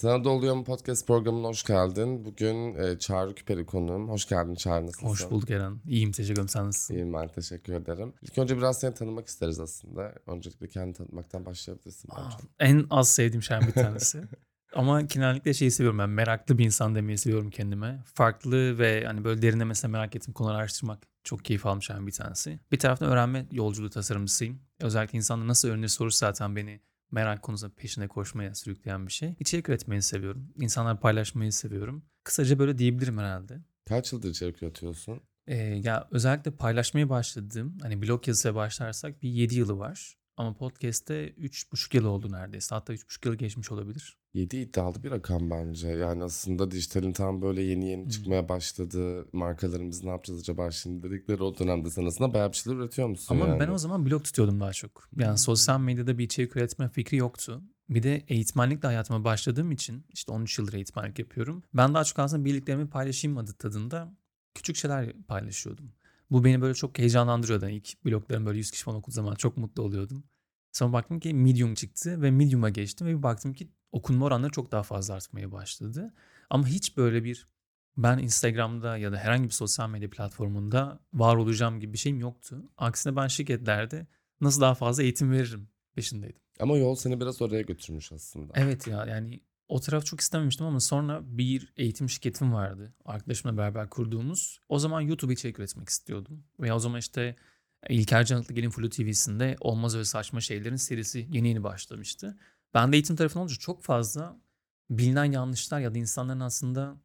Sana da oluyor mu podcast programına hoş geldin. Bugün e, Çağrı Küperi konuğum. Hoş geldin Çağrı nasılsın? Hoş bulduk Eren. İyiyim teşekkür ederim. Sen nasılsın? İyiyim ben teşekkür ederim. İlk önce biraz seni tanımak isteriz aslında. Öncelikle kendini tanıtmaktan başlayabilirsin. Aa, en az sevdiğim şeyden bir tanesi. Ama genellikle şeyi seviyorum ben. Meraklı bir insan demeyi seviyorum kendime. Farklı ve hani böyle derinlemesine merak ettiğim konuları araştırmak çok keyif almış bir tanesi. Bir taraftan öğrenme yolculuğu tasarımcısıyım. Özellikle insanlar nasıl öğrenir sorusu zaten beni merak konusunda peşine koşmaya sürükleyen bir şey. İçerik üretmeyi seviyorum. İnsanlar paylaşmayı seviyorum. Kısaca böyle diyebilirim herhalde. Kaç yıldır içerik üretiyorsun? Ee, ya özellikle paylaşmaya başladığım hani blog yazısına başlarsak bir 7 yılı var. Ama podcast'te 3,5 yıl oldu neredeyse. Hatta 3,5 yıl geçmiş olabilir. 7 iddialı bir rakam bence. Yani aslında dijitalin tam böyle yeni yeni Hmm. çıkmaya başladı. Markalarımız ne yapacağız acaba şimdi dedikleri o dönemde sen aslında bayağı bir şeyler üretiyor musun Ama yani? ben o zaman blog tutuyordum daha çok. Yani sosyal medyada bir içerik üretme fikri yoktu. Bir de eğitmenlikle hayatıma başladığım için işte 13 yıldır eğitmenlik yapıyorum. Ben daha çok aslında bildiklerimi paylaşayım adı tadında küçük şeyler paylaşıyordum. Bu beni böyle çok heyecanlandırıyordu. İlk bloglarım böyle 100 kişi falan okuduğu zaman çok mutlu oluyordum. Sonra baktım ki Medium çıktı ve Medium'a geçtim ve bir baktım ki okunma oranları çok daha fazla artmaya başladı. Ama hiç böyle bir ben Instagram'da ya da herhangi bir sosyal medya platformunda var olacağım gibi bir şeyim yoktu. Aksine ben şirketlerde nasıl daha fazla eğitim veririm peşindeydim. Ama yol seni biraz oraya götürmüş aslında. Evet ya yani o taraf çok istememiştim ama sonra bir eğitim şirketim vardı. Arkadaşımla beraber kurduğumuz. O zaman YouTube içerik üretmek istiyordum. Ve o zaman işte İlker Canıtlı Gelin Flu TV'sinde Olmaz Öyle Saçma Şeylerin serisi yeni yeni başlamıştı. Ben de eğitim tarafında olunca çok fazla bilinen yanlışlar ya da insanların aslında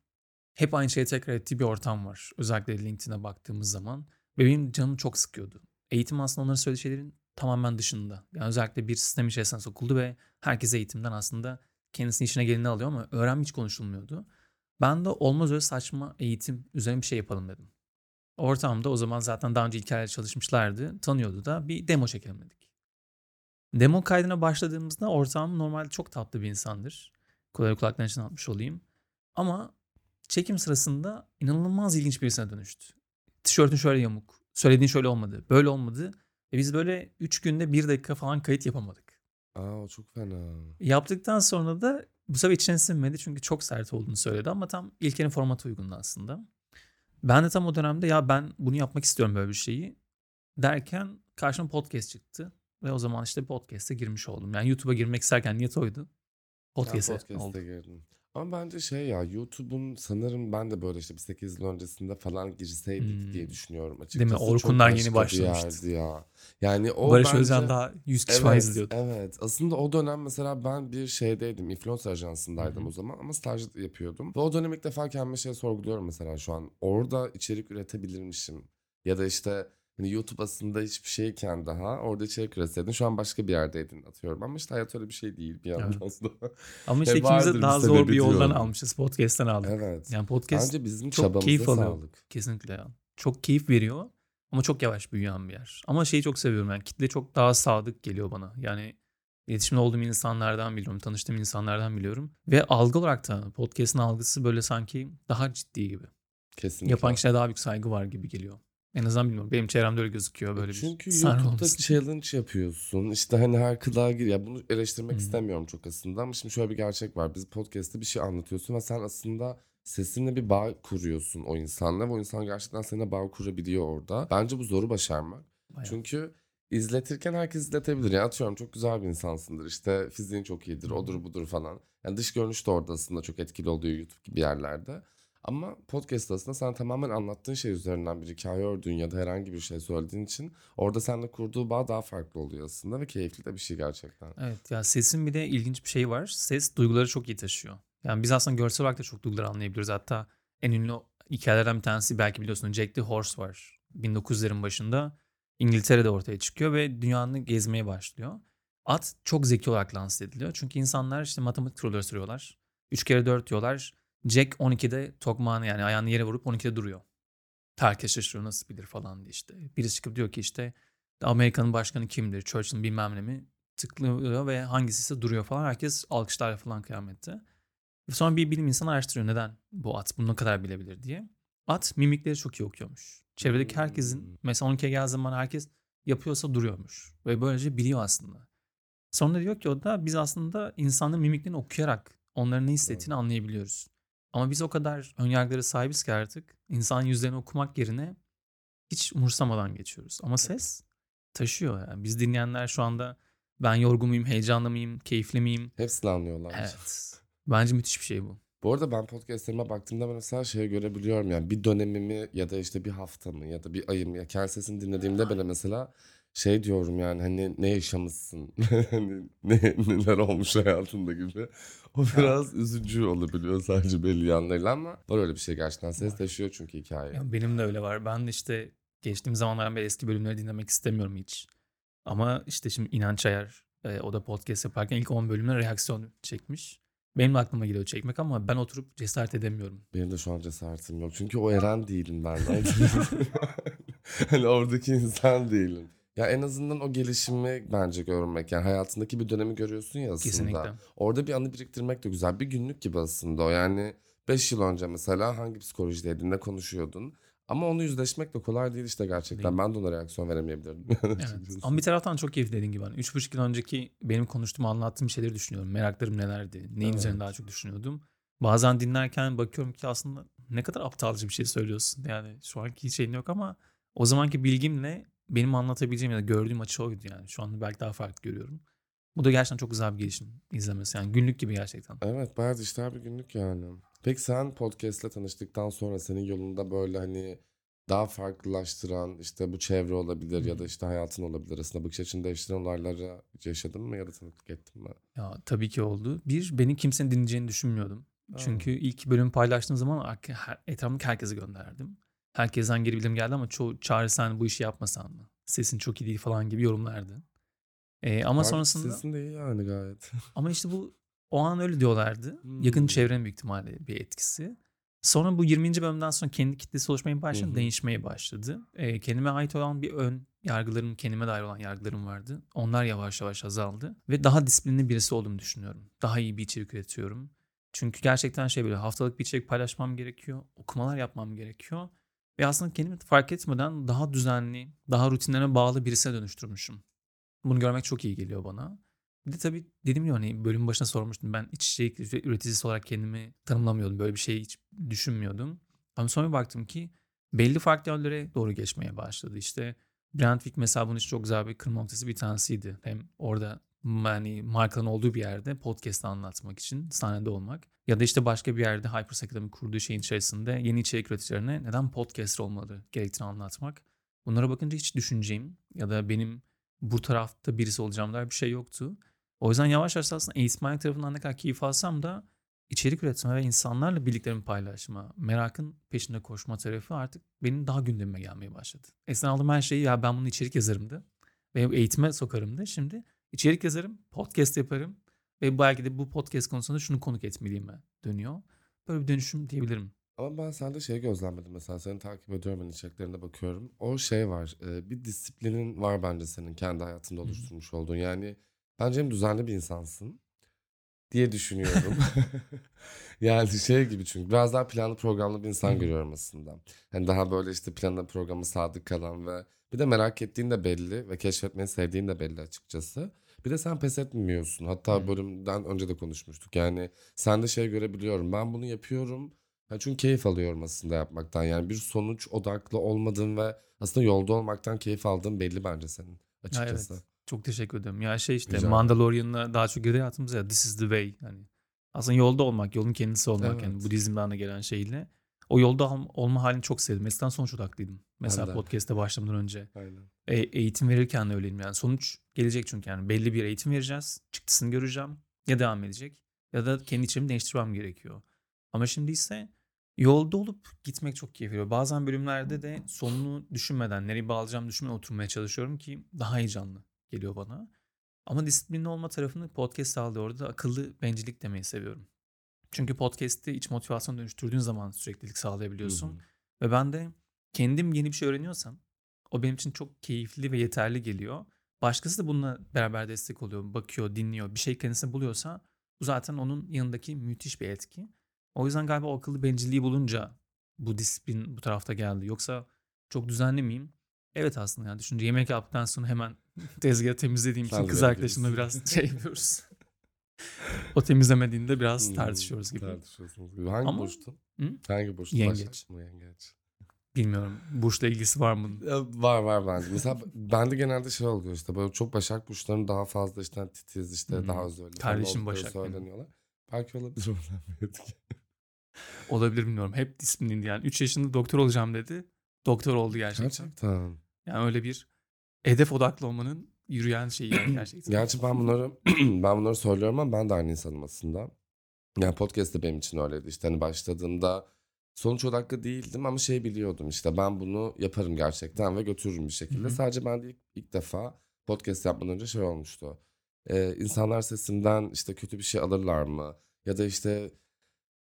hep aynı şeyi tekrar ettiği bir ortam var. Özellikle LinkedIn'e baktığımız zaman. Ve benim canımı çok sıkıyordu. Eğitim aslında onların söylediği şeylerin tamamen dışında. Yani özellikle bir sistem içerisine sokuldu ve herkes eğitimden aslında kendisinin işine geleni alıyor ama öğrenme hiç konuşulmuyordu. Ben de olmaz öyle saçma eğitim üzerine bir şey yapalım dedim. Ortamda o zaman zaten daha önce İlker'le çalışmışlardı. Tanıyordu da bir demo çekelim dedik. Demo kaydına başladığımızda ortağım normalde çok tatlı bir insandır. Kulakları kulaklarını için atmış olayım. Ama çekim sırasında inanılmaz ilginç birisine dönüştü. Tişörtün şöyle yamuk. Söylediğin şöyle olmadı. Böyle olmadı. Ve biz böyle 3 günde 1 dakika falan kayıt yapamadık. Aa o çok fena. Yaptıktan sonra da bu sefer içine sinmedi çünkü çok sert olduğunu söyledi ama tam İlker'in formatı uygundu aslında. Ben de tam o dönemde ya ben bunu yapmak istiyorum böyle bir şeyi derken karşıma podcast çıktı. Ve o zaman işte podcast'e girmiş oldum. Yani YouTube'a girmek isterken niyet oydu. Podcast'e Podcast'e oldu. girdim. Ama bence şey ya YouTube'un sanırım ben de böyle işte bir 8 yıl öncesinde falan girseydik Hmm. diye düşünüyorum açıkçası. Değil mi? Çok Orkunlar yeni başka bir başlamıştı. yerdi ya. Yani o Barış bence... Özcan daha 100 kişi falan Evet, izliyordu. evet. Aslında o dönem mesela ben bir şeydeydim. Influencer Hı ajansındaydım hı. o zaman ama staj yapıyordum. Ve o dönem ilk defa kendime şey sorguluyorum mesela şu an. Orada içerik üretebilirmişim. Ya da işte hani YouTube aslında hiçbir şeyken daha orada içerik üretseydin şu an başka bir yerdeydin atıyorum. Ama işte hayat öyle bir şey değil bir yandan da. Ama işte ikimiz de daha zor bir yoldan diyorum. almışız. Podcast'ten aldık. evet. Yani podcast Bence bizim çok keyif alıyor. sağlık. Kesinlikle. Çok keyif veriyor ama çok yavaş büyüyen bir yer. Ama şeyi çok seviyorum yani kitle çok daha sadık geliyor bana. Yani iletişimde olduğum insanlardan biliyorum, tanıştığım insanlardan biliyorum. Ve algı olarak da podcast'ın algısı böyle sanki daha ciddi gibi. Kesinlikle. Yapan kişilere daha büyük saygı var gibi geliyor. En azından bilmiyorum. Benim çevremde öyle gözüküyor böyle bir Çünkü YouTube'da olmasın. challenge yapıyorsun. İşte hani her kılığa gir. Ya bunu eleştirmek hı. istemiyorum çok aslında ama şimdi şöyle bir gerçek var. Biz podcast'te bir şey anlatıyorsun ve sen aslında sesinle bir bağ kuruyorsun o insanla ve o insan gerçekten seninle bağ kurabiliyor orada. Bence bu zoru başarmak. Bayağı. Çünkü izletirken herkes izletebilir. Yani atıyorum çok güzel bir insansındır. İşte fiziğin çok iyidir. Odur budur falan. Yani dış görünüş de orada aslında çok etkili oluyor YouTube gibi yerlerde. Ama podcast aslında sen tamamen anlattığın şey üzerinden bir hikaye ördüğün ya da herhangi bir şey söylediğin için orada seninle kurduğu bağ daha farklı oluyor aslında ve keyifli de bir şey gerçekten. Evet ya sesin bir de ilginç bir şey var. Ses duyguları çok iyi taşıyor. Yani biz aslında görsel olarak da çok duyguları anlayabiliyoruz. Hatta en ünlü hikayelerden bir tanesi belki biliyorsun Jack the Horse var. 1900'lerin başında İngiltere'de ortaya çıkıyor ve dünyanın gezmeye başlıyor. At çok zeki olarak lanse ediliyor. Çünkü insanlar işte matematik soruları soruyorlar. 3 kere 4 diyorlar. Jack 12'de tokmağını yani ayağını yere vurup 12'de duruyor. Herkes şaşırıyor nasıl bilir falan diye işte. Birisi çıkıp diyor ki işte Amerika'nın başkanı kimdir? Churchill bilmem ne mi? Tıklıyor ve hangisi ise duruyor falan. Herkes alkışlarla falan kıyamette. Sonra bir bilim insanı araştırıyor neden bu at bunu ne kadar bilebilir diye. At mimikleri çok iyi okuyormuş. Çevredeki herkesin Hmm. mesela 12'ye geldiği zaman herkes yapıyorsa duruyormuş. Ve böylece biliyor aslında. Sonra diyor ki o da biz aslında insanların mimiklerini okuyarak onların ne hissettiğini anlayabiliyoruz. Ama biz o kadar önyargılara sahibiz ki artık insan yüzlerini okumak yerine hiç umursamadan geçiyoruz. Ama ses taşıyor yani. Biz dinleyenler şu anda ben yorgun muyum, heyecanlı mıyım, keyifli miyim? Hepsini anlıyorlar. Evet. Bence müthiş bir şey bu. Bu arada ben podcastlerime baktığımda mesela şey görebiliyorum yani bir dönemimi ya da işte bir haftamı ya da bir ayımı ya kendi sesini dinlediğimde bile mesela şey diyorum yani hani ne yaşamışsın hani ne, neler olmuş hayatında gibi. O biraz üzücü olabiliyor sadece belli yanlarıyla ama var öyle bir şey gerçekten ses taşıyor çünkü hikaye. Ya benim de öyle var. Ben de işte geçtiğim zamanlardan beri eski bölümleri dinlemek istemiyorum hiç. Ama işte şimdi İnanç Ayar e, o da podcast yaparken ilk 10 bölümüne reaksiyon çekmiş. Benim de aklıma geliyor çekmek ama ben oturup cesaret edemiyorum. Benim de şu an cesaretim yok. Çünkü o Eren değilim ben. hani oradaki insan değilim. Ya en azından o gelişimi bence görmek. Yani hayatındaki bir dönemi görüyorsun ya aslında. Kesinlikle. Orada bir anı biriktirmek de güzel. Bir günlük gibi aslında o. Yani 5 yıl önce mesela hangi psikolojideydin, ne konuşuyordun? Ama onu yüzleşmek de kolay değil işte gerçekten. Değil. Ben de ona reaksiyon veremeyebilirdim. Evet. Ama bir taraftan çok keyifli dediğim gibi. Hani 3,5 yıl önceki benim konuştuğum, anlattığım şeyleri düşünüyorum. Meraklarım nelerdi? Neyin Evet. üzerine daha çok düşünüyordum? Bazen dinlerken bakıyorum ki aslında ne kadar aptalca bir şey söylüyorsun. Yani şu anki şeyin yok ama o zamanki bilgimle benim anlatabileceğim ya da gördüğüm açı oydu yani. Şu anda belki daha farklı görüyorum. Bu da gerçekten çok güzel bir gelişim izlemesi. Yani günlük gibi gerçekten. Evet bayağı dijital bir günlük yani. Peki sen podcast'le tanıştıktan sonra senin yolunda böyle hani daha farklılaştıran işte bu çevre olabilir ya da işte hayatın olabilir aslında bakış açını değiştiren olaylara hiç yaşadın mı ya da tanıklık ettin mi? Ya tabii ki oldu. Bir, beni kimsenin dinleyeceğini düşünmüyordum. Aa. Çünkü ilk bölümü paylaştığım zaman etrafımdaki herkese gönderdim. Herkesten geri bildirim geldi ama çoğu çağrı sen bu işi yapmasan mı? Sesin çok iyi değil falan gibi yorumlardı. Ee, ama Fark- sonrasında Sesin de iyi yani gayet. ama işte bu o an öyle diyorlardı. Yakın Hmm. çevrenin büyük ihtimalle bir etkisi. Sonra bu 20. bölümden sonra kendi kitlesi oluşmaya başladı, Hı hı. değişmeye başladı. Ee, kendime ait olan bir ön yargılarım, kendime dair olan yargılarım vardı. Onlar yavaş yavaş azaldı ve daha disiplinli birisi olduğumu düşünüyorum. Daha iyi bir içerik üretiyorum. Çünkü gerçekten şey böyle haftalık bir içerik paylaşmam gerekiyor, okumalar yapmam gerekiyor. Ve aslında kendimi fark etmeden daha düzenli, daha rutinlere bağlı birisine dönüştürmüşüm. Bunu görmek çok iyi geliyor bana. Bir de tabii dedim ya hani bölüm başına sormuştum. Ben iç içerik üreticisi olarak kendimi tanımlamıyordum. Böyle bir şey hiç düşünmüyordum. Ama sonra baktım ki belli farklı yerlere doğru geçmeye başladı. İşte Brandwick mesela bunun için çok güzel bir kırma noktası bir tanesiydi. Hem orada yani markanın olduğu bir yerde podcast anlatmak için sahnede olmak. Ya da işte başka bir yerde Hypers Academy kurduğu şeyin içerisinde yeni içerik üreticilerine neden podcast olmalı gerektiğini anlatmak. Bunlara bakınca hiç düşüneceğim ya da benim bu tarafta birisi olacağım dair bir şey yoktu. O yüzden yavaş yavaş aslında eğitmenlik tarafından ne kadar keyif alsam da içerik üretme ve insanlarla bildiklerimi paylaşma, merakın peşinde koşma tarafı artık benim daha gündemime gelmeye başladı. Eskiden aldığım her şeyi ya ben bunu içerik yazarımdı ve eğitime sokarımdı. Şimdi içerik yazarım, podcast yaparım ve belki de bu podcast konusunda şunu konuk etmeliyime dönüyor. Böyle bir dönüşüm diyebilirim. Ama ben sende şey gözlemledim mesela seni takip ediyorum ben içeriklerine bakıyorum. O şey var bir disiplinin var bence senin kendi hayatında oluşturmuş olduğun. Yani bence hem düzenli bir insansın diye düşünüyorum. yani şey gibi çünkü biraz daha planlı programlı bir insan görüyorum aslında. Hani daha böyle işte planına programı sadık kalan ve bir de merak ettiğin de belli ve keşfetmeyi sevdiğin de belli açıkçası. Bir de sen pes etmiyorsun. Hatta Hı. bölümden önce de konuşmuştuk. Yani sende şey görebiliyorum. Ben bunu yapıyorum. Ha, çünkü keyif alıyorum aslında yapmaktan. Yani bir sonuç odaklı olmadığın ve aslında yolda olmaktan keyif aldığın belli bence senin Ya açıkçası. evet. Çok teşekkür ederim. Ya şey işte Rica. Mandalorian'la daha çok girdi hayatımıza ya This is the way. Hani aslında yolda olmak, yolun kendisi olmak yani Evet. Budizm'den de gelen şeyle. O yolda ol- olma halini çok sevdim. Eskiden sonuç odaklıydım. Mesela de. podcast'e başlamadan önce. Aynen. E, eğitim verirken de öyleyim yani. Sonuç gelecek çünkü yani. Belli bir eğitim vereceğiz. Çıktısını göreceğim. Ya devam edecek. Ya da kendi içimi değiştirmem gerekiyor. Ama şimdi ise yolda olup gitmek çok keyif veriyor. Bazen bölümlerde de sonunu düşünmeden, nereye bağlayacağım düşünmeden oturmaya çalışıyorum ki daha heyecanlı geliyor bana. Ama disiplinli olma tarafını podcast aldı orada akıllı bencillik demeyi seviyorum. Çünkü podcast'i iç motivasyon dönüştürdüğün zaman süreklilik sağlayabiliyorsun. hı. Ve ben de kendim yeni bir şey öğreniyorsam o benim için çok keyifli ve yeterli geliyor. Başkası da bununla beraber destek oluyor, bakıyor, dinliyor, bir şey kendisine buluyorsa bu zaten onun yanındaki müthiş bir etki. O yüzden galiba o akıllı bencilliği bulunca bu disiplin bu tarafta geldi. Yoksa çok düzenli miyim? Evet aslında yani düşünce yemek yaptıktan sonra hemen tezgahı temizlediğim için kız arkadaşımla biraz şey yapıyoruz. O temizlemediğinde biraz Hmm, tartışıyoruz gibi. Tartışıyorsunuz gibi. Hangi Ama- burçtun? Hı? Hangi burçtun? Yengeç. Başak mı yengeç? Bilmiyorum. Burçla ilgisi var mı? Var var bence. Mesela bende genelde şey oluyor işte böyle çok Başak burçlarının daha fazla işte titiz işte Hmm. daha falan Kardeşim Başak benim. söyleniyorlar. Belki olabilir oradan. Olabilir bilmiyorum. Hep disiplinliydi yani. 3 yaşında doktor olacağım dedi. Doktor oldu gerçekten. Gerçekten. Yani öyle bir hedef odaklı olmanın yürüyen şeyi yani gerçekten. Gerçi ben bunları ben bunları söylüyorum ama ben de aynı insanım aslında. Yani podcast de benim için öyleydi. İşte hani başladığımda sonuç odaklı değildim ama şey biliyordum işte ben bunu yaparım gerçekten ve götürürüm bir şekilde. Hı hı. Sadece ben de ilk, ilk defa podcast yapmadan önce şey olmuştu. Ee, insanlar sesimden işte kötü bir şey alırlar mı? Ya da işte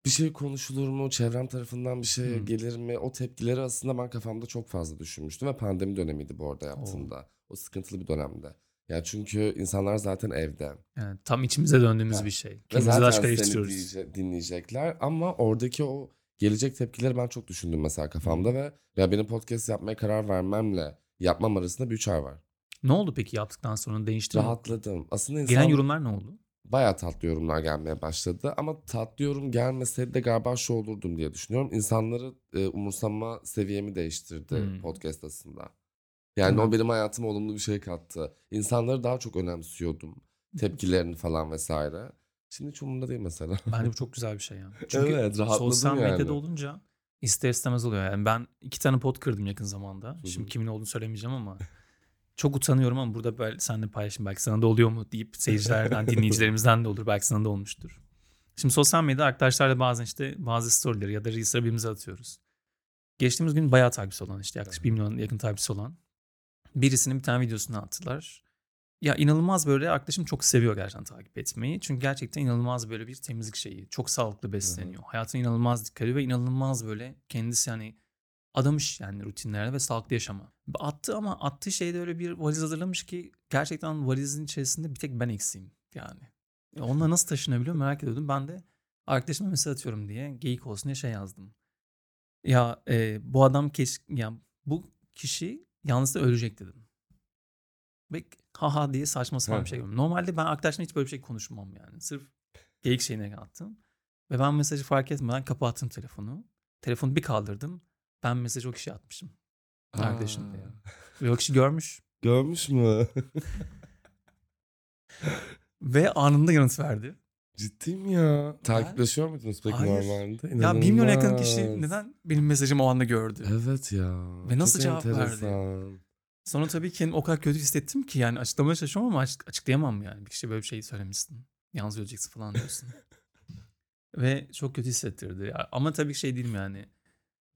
bir şey konuşulur mu? Çevrem tarafından bir şey Hı. gelir mi? O tepkileri aslında ben kafamda çok fazla düşünmüştüm ve pandemi dönemiydi bu arada yaptığımda. O sıkıntılı bir dönemde. Ya çünkü insanlar zaten evde. Yani tam içimize döndüğümüz Ha. bir şey. Ve Kendimizi zaten aşk seni diyece- dinleyecekler ama oradaki o gelecek tepkileri ben çok düşündüm mesela kafamda ve ya benim podcast yapmaya karar vermemle yapmam arasında bir üç ay var. Ne oldu peki yaptıktan sonra değişti mi? Rahatladım. Aslında insan Gelen yorumlar ne oldu? Bayağı tatlı yorumlar gelmeye başladı ama tatlı yorum gelmeseydi de galiba şu olurdum diye düşünüyorum. İnsanları e, umursama seviyemi değiştirdi Hmm. podcast aslında. Yani mi? o benim hayatıma olumlu bir şey kattı. İnsanları daha çok önemsiyordum. Tepkilerini falan vesaire. Şimdi hiç umurumda değil mesela. Bence bu çok güzel bir şey ya. Çünkü Evet, sosyal yani. medyada olunca ister istemez oluyor. Yani ben iki tane pot kırdım yakın zamanda. Şimdi kimin olduğunu söylemeyeceğim ama çok utanıyorum ama burada böyle seninle paylaşayım. Belki sana da oluyor mu deyip seyircilerden, dinleyicilerimizden de olur. Belki sana da olmuştur. Şimdi sosyal medyada arkadaşlarla bazen işte bazı storyleri ya da reels'leri birbirimize atıyoruz. Geçtiğimiz gün bayağı takipçisi olan işte yaklaşık 1 milyon yakın takipçisi olan birisinin bir tane videosunu attılar. Ya inanılmaz böyle arkadaşım çok seviyor gerçekten takip etmeyi. Çünkü gerçekten inanılmaz böyle bir temizlik şeyi. Çok sağlıklı besleniyor. Hayatına inanılmaz dikkat ediyor ve inanılmaz böyle kendisi yani adamış yani rutinlerine ve sağlıklı yaşama. Attı ama attığı şeyde öyle bir valiz hazırlamış ki gerçekten valizin içerisinde bir tek ben eksiğim yani. Ya Onunla nasıl taşınabiliyor merak ediyordum. Ben de arkadaşıma mesaj atıyorum diye geyik olsun diye şey yazdım. Ya e, bu adam keş ya bu kişi yalnız da ölecek dedim. Ve haha diye saçma sapan bir şey gördüm. Normalde ben arkadaşımla hiç böyle bir şey konuşmam yani. Sırf geyik şeyine attım. Ve ben mesajı fark etmeden kapattım telefonu. Telefonu bir kaldırdım. Ben mesajı o kişiye atmışım. Arkadaşım diye. Ve o kişi görmüş. Görmüş mü? Ve anında yanıt verdi. Ciddi mi ya? Takipleşiyor muydunuz peki Hayır. normalde? Ya bir milyon yakın kişi İnanılmaz. neden benim mesajımı o anda gördü? Evet ya. Ve nasıl Çok cevap verdi? enteresan. Sonra tabii kendimi o kadar kötü hissettim ki yani açıklamaya çalışıyorum ama açık- açıklayamam yani. Bir kişi böyle bir şey söylemişsin. Yalnız öleceksin falan diyorsun. Ve çok kötü hissettirdi. Ya, ama tabii ki şey değilim yani.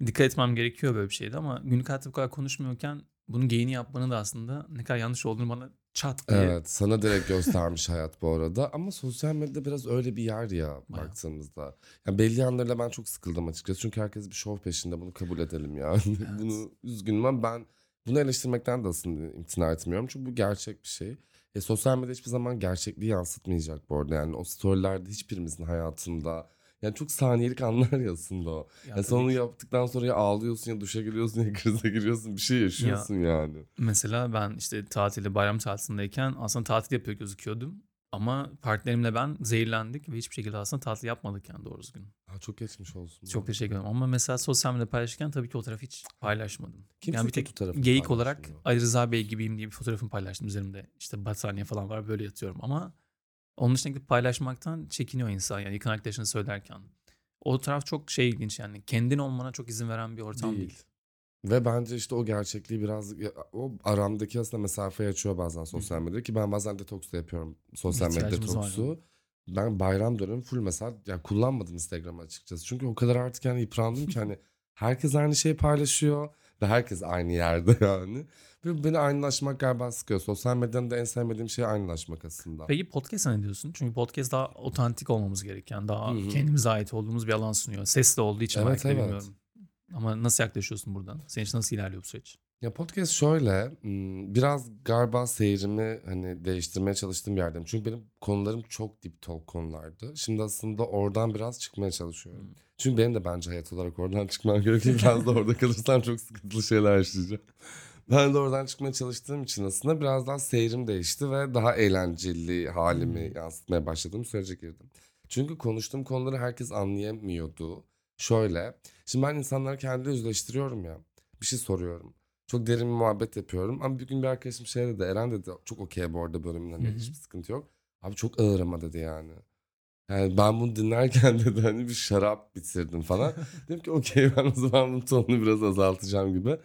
Dikkat etmem gerekiyor böyle bir şeyde ama günlük hayatta bu kadar konuşmuyorken bunun geyini yapmanın da aslında ne kadar yanlış olduğunu bana çat diye. Evet sana direkt göstermiş hayat bu arada ama sosyal medyada biraz öyle bir yer ya Bayağı. baktığımızda. Yani belli yanlarıyla ben çok sıkıldım açıkçası çünkü herkes bir şov peşinde bunu kabul edelim ya. bunu üzgünüm ama ben bunu eleştirmekten de aslında imtina etmiyorum çünkü bu gerçek bir şey. E, sosyal medya hiçbir zaman gerçekliği yansıtmayacak bu arada yani o storylerde hiçbirimizin hayatında yani çok saniyelik anlar ya aslında o. Ya Ya tabii sen onu yaptıktan sonra ya ağlıyorsun ya duşa giriyorsun ya krize giriyorsun bir şey yaşıyorsun yani. Mesela ben işte tatilde bayram tatilindeyken aslında tatil yapıyor gözüküyordum. Ama partnerimle ben zehirlendik ve hiçbir şekilde aslında tatil yapmadık yani doğru düzgün. Ha, çok geçmiş olsun. Çok teşekkür ederim. Ama mesela sosyal medyada paylaşırken tabii ki o tarafı hiç paylaşmadım. Kimse yani bir tek geyik olarak. Ali Rıza Bey gibiyim diye bir fotoğrafımı paylaştım üzerimde. İşte battaniye falan var böyle yatıyorum ama onun gidip paylaşmaktan çekiniyor insan yani yakın arkadaşını söylerken. O taraf çok şey ilginç yani kendin olmana çok izin veren bir ortam değil. Değil. Ve bence işte o gerçekliği biraz o aramdaki aslında mesafeyi açıyor bazen sosyal medyada ki ben bazen detoks da yapıyorum sosyal medya var detoksu. yani. Ben bayram dönemi full mesela ya kullanmadım Instagram'ı açıkçası. Çünkü o kadar artık yani yıprandım ki hani herkes aynı şeyi paylaşıyor ve herkes aynı yerde yani. Beni aynılaşmak galiba sıkıyor. Sosyal medyanın da en sevmediğim şey aynılaşmak aslında. Peki podcast'a ne diyorsun? Çünkü podcast daha otantik olmamız gereken, daha Hı hı. kendimize ait olduğumuz bir alan sunuyor. Sesli olduğu için Evet, belki evet. bilmiyorum. Ama nasıl yaklaşıyorsun buradan? Senin için nasıl ilerliyor bu süreç? Ya podcast şöyle biraz galiba seyrimi hani değiştirmeye çalıştığım bir yerdeyim. Çünkü benim konularım çok deep talk konulardı. Şimdi aslında oradan biraz çıkmaya çalışıyorum. Hmm. Çünkü benim de bence hayat olarak oradan çıkmam gerekiyor. Biraz da orada kalırsam çok sıkıntılı şeyler yaşayacağım. Ben de oradan çıkmaya çalıştığım için aslında biraz daha seyrim değişti ve daha eğlenceli halimi Hmm. yansıtmaya başladığım sürece girdim. Çünkü konuştuğum konuları herkes anlayamıyordu. Şöyle, şimdi ben insanları kendi yüzleştiriyorum ya. Bir şey soruyorum. Çok derin bir muhabbet yapıyorum. Ama bir gün bir arkadaşım şey dedi. Eren dedi çok okey bu arada bölümün hani hiçbir sıkıntı yok. Abi çok ağır ama dedi yani. Yani ben bunu dinlerken dedi hani bir şarap bitirdim falan. Dedim ki okey ben o zaman bunun tonunu biraz azaltacağım gibi.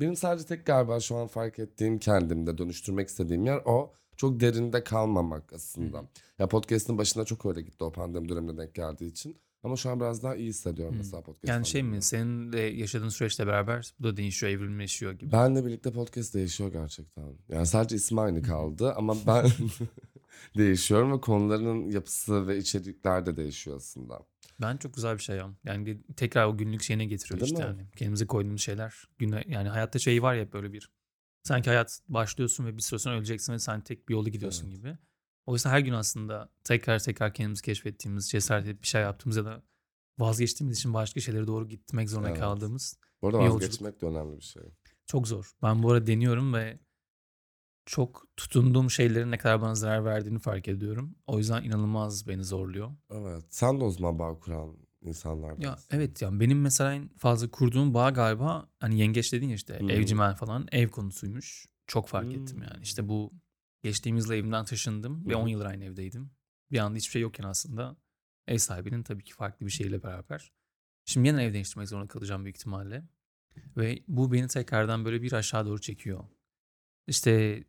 Benim sadece tek galiba şu an fark ettiğim kendimde dönüştürmek istediğim yer o. Çok derinde kalmamak aslında. Hı. Ya podcast'ın başına çok öyle gitti o pandemi dönemine denk geldiği için. Ama şu an biraz daha iyi hissediyorum Hı. mesela podcast. Yani şey mi senin de yaşadığın süreçle beraber bu da değişiyor, evrimleşiyor gibi. Benle birlikte podcast değişiyor gerçekten. Yani sadece ismi aynı kaldı ama ben değişiyorum ve konuların yapısı ve içerikler de değişiyor aslında. Ben çok güzel bir şey ya. Yani tekrar o günlük şeyine getiriyor Değil işte mi? yani. Kendimize koyduğumuz şeyler. Güne, yani hayatta şey var ya böyle bir. Sanki hayat başlıyorsun ve bir süre sonra öleceksin ve sen tek bir yolu gidiyorsun Evet. gibi. Oysa her gün aslında tekrar tekrar kendimizi keşfettiğimiz, cesaret edip bir şey yaptığımız ya da vazgeçtiğimiz için başka şeylere doğru gitmek zorunda Evet. kaldığımız Bu arada Bir yolculuk. vazgeçmek de önemli bir şey. çok zor. Ben bu arada deniyorum ve çok tutunduğum şeylerin ne kadar bana zarar verdiğini fark ediyorum. O yüzden inanılmaz beni zorluyor. Evet. Sen de o zaman bağ kuran insanlardansın. Ya evet yani benim mesela en fazla kurduğum bağ galiba hani yengeç dedin ya işte Hı. evcimen falan ev konusuymuş. Çok fark ettim Hmm. yani. İşte bu geçtiğimiz yıl evimden taşındım ve Hı hı. 10 yıldır aynı evdeydim. Bir anda hiçbir şey yokken aslında ev sahibinin tabii ki farklı bir şeyle beraber. Şimdi yeniden ev değiştirmek zorunda kalacağım büyük ihtimalle. Ve bu beni tekrardan böyle bir aşağı doğru çekiyor. İşte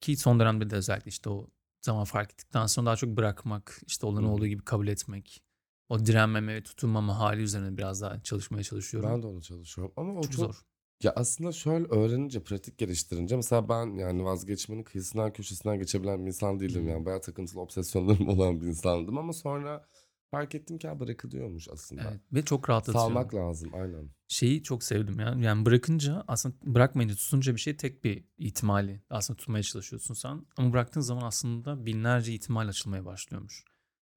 ki son dönemde de özellikle işte o zaman fark ettikten sonra daha çok bırakmak, işte olanı Hı hı. olduğu gibi kabul etmek. O direnmeme ve tutunmama hali üzerine biraz daha çalışmaya çalışıyorum. Ben de onu çalışıyorum. Ama o çok, çok, zor. ya aslında şöyle öğrenince, pratik geliştirince mesela ben yani vazgeçmenin kıyısından köşesinden geçebilen bir insan değildim. Hı. Yani bayağı takıntılı obsesyonlarım olan bir insandım ama sonra fark ettim ki bırakılıyormuş aslında. Evet. Ve çok rahatlatıyor. Salmak lazım aynen. Şeyi çok sevdim ya. Yani bırakınca aslında bırakmayınca tutunca bir şey tek bir ihtimali aslında tutmaya çalışıyorsun sen. Ama bıraktığın zaman aslında binlerce ihtimal açılmaya başlıyormuş.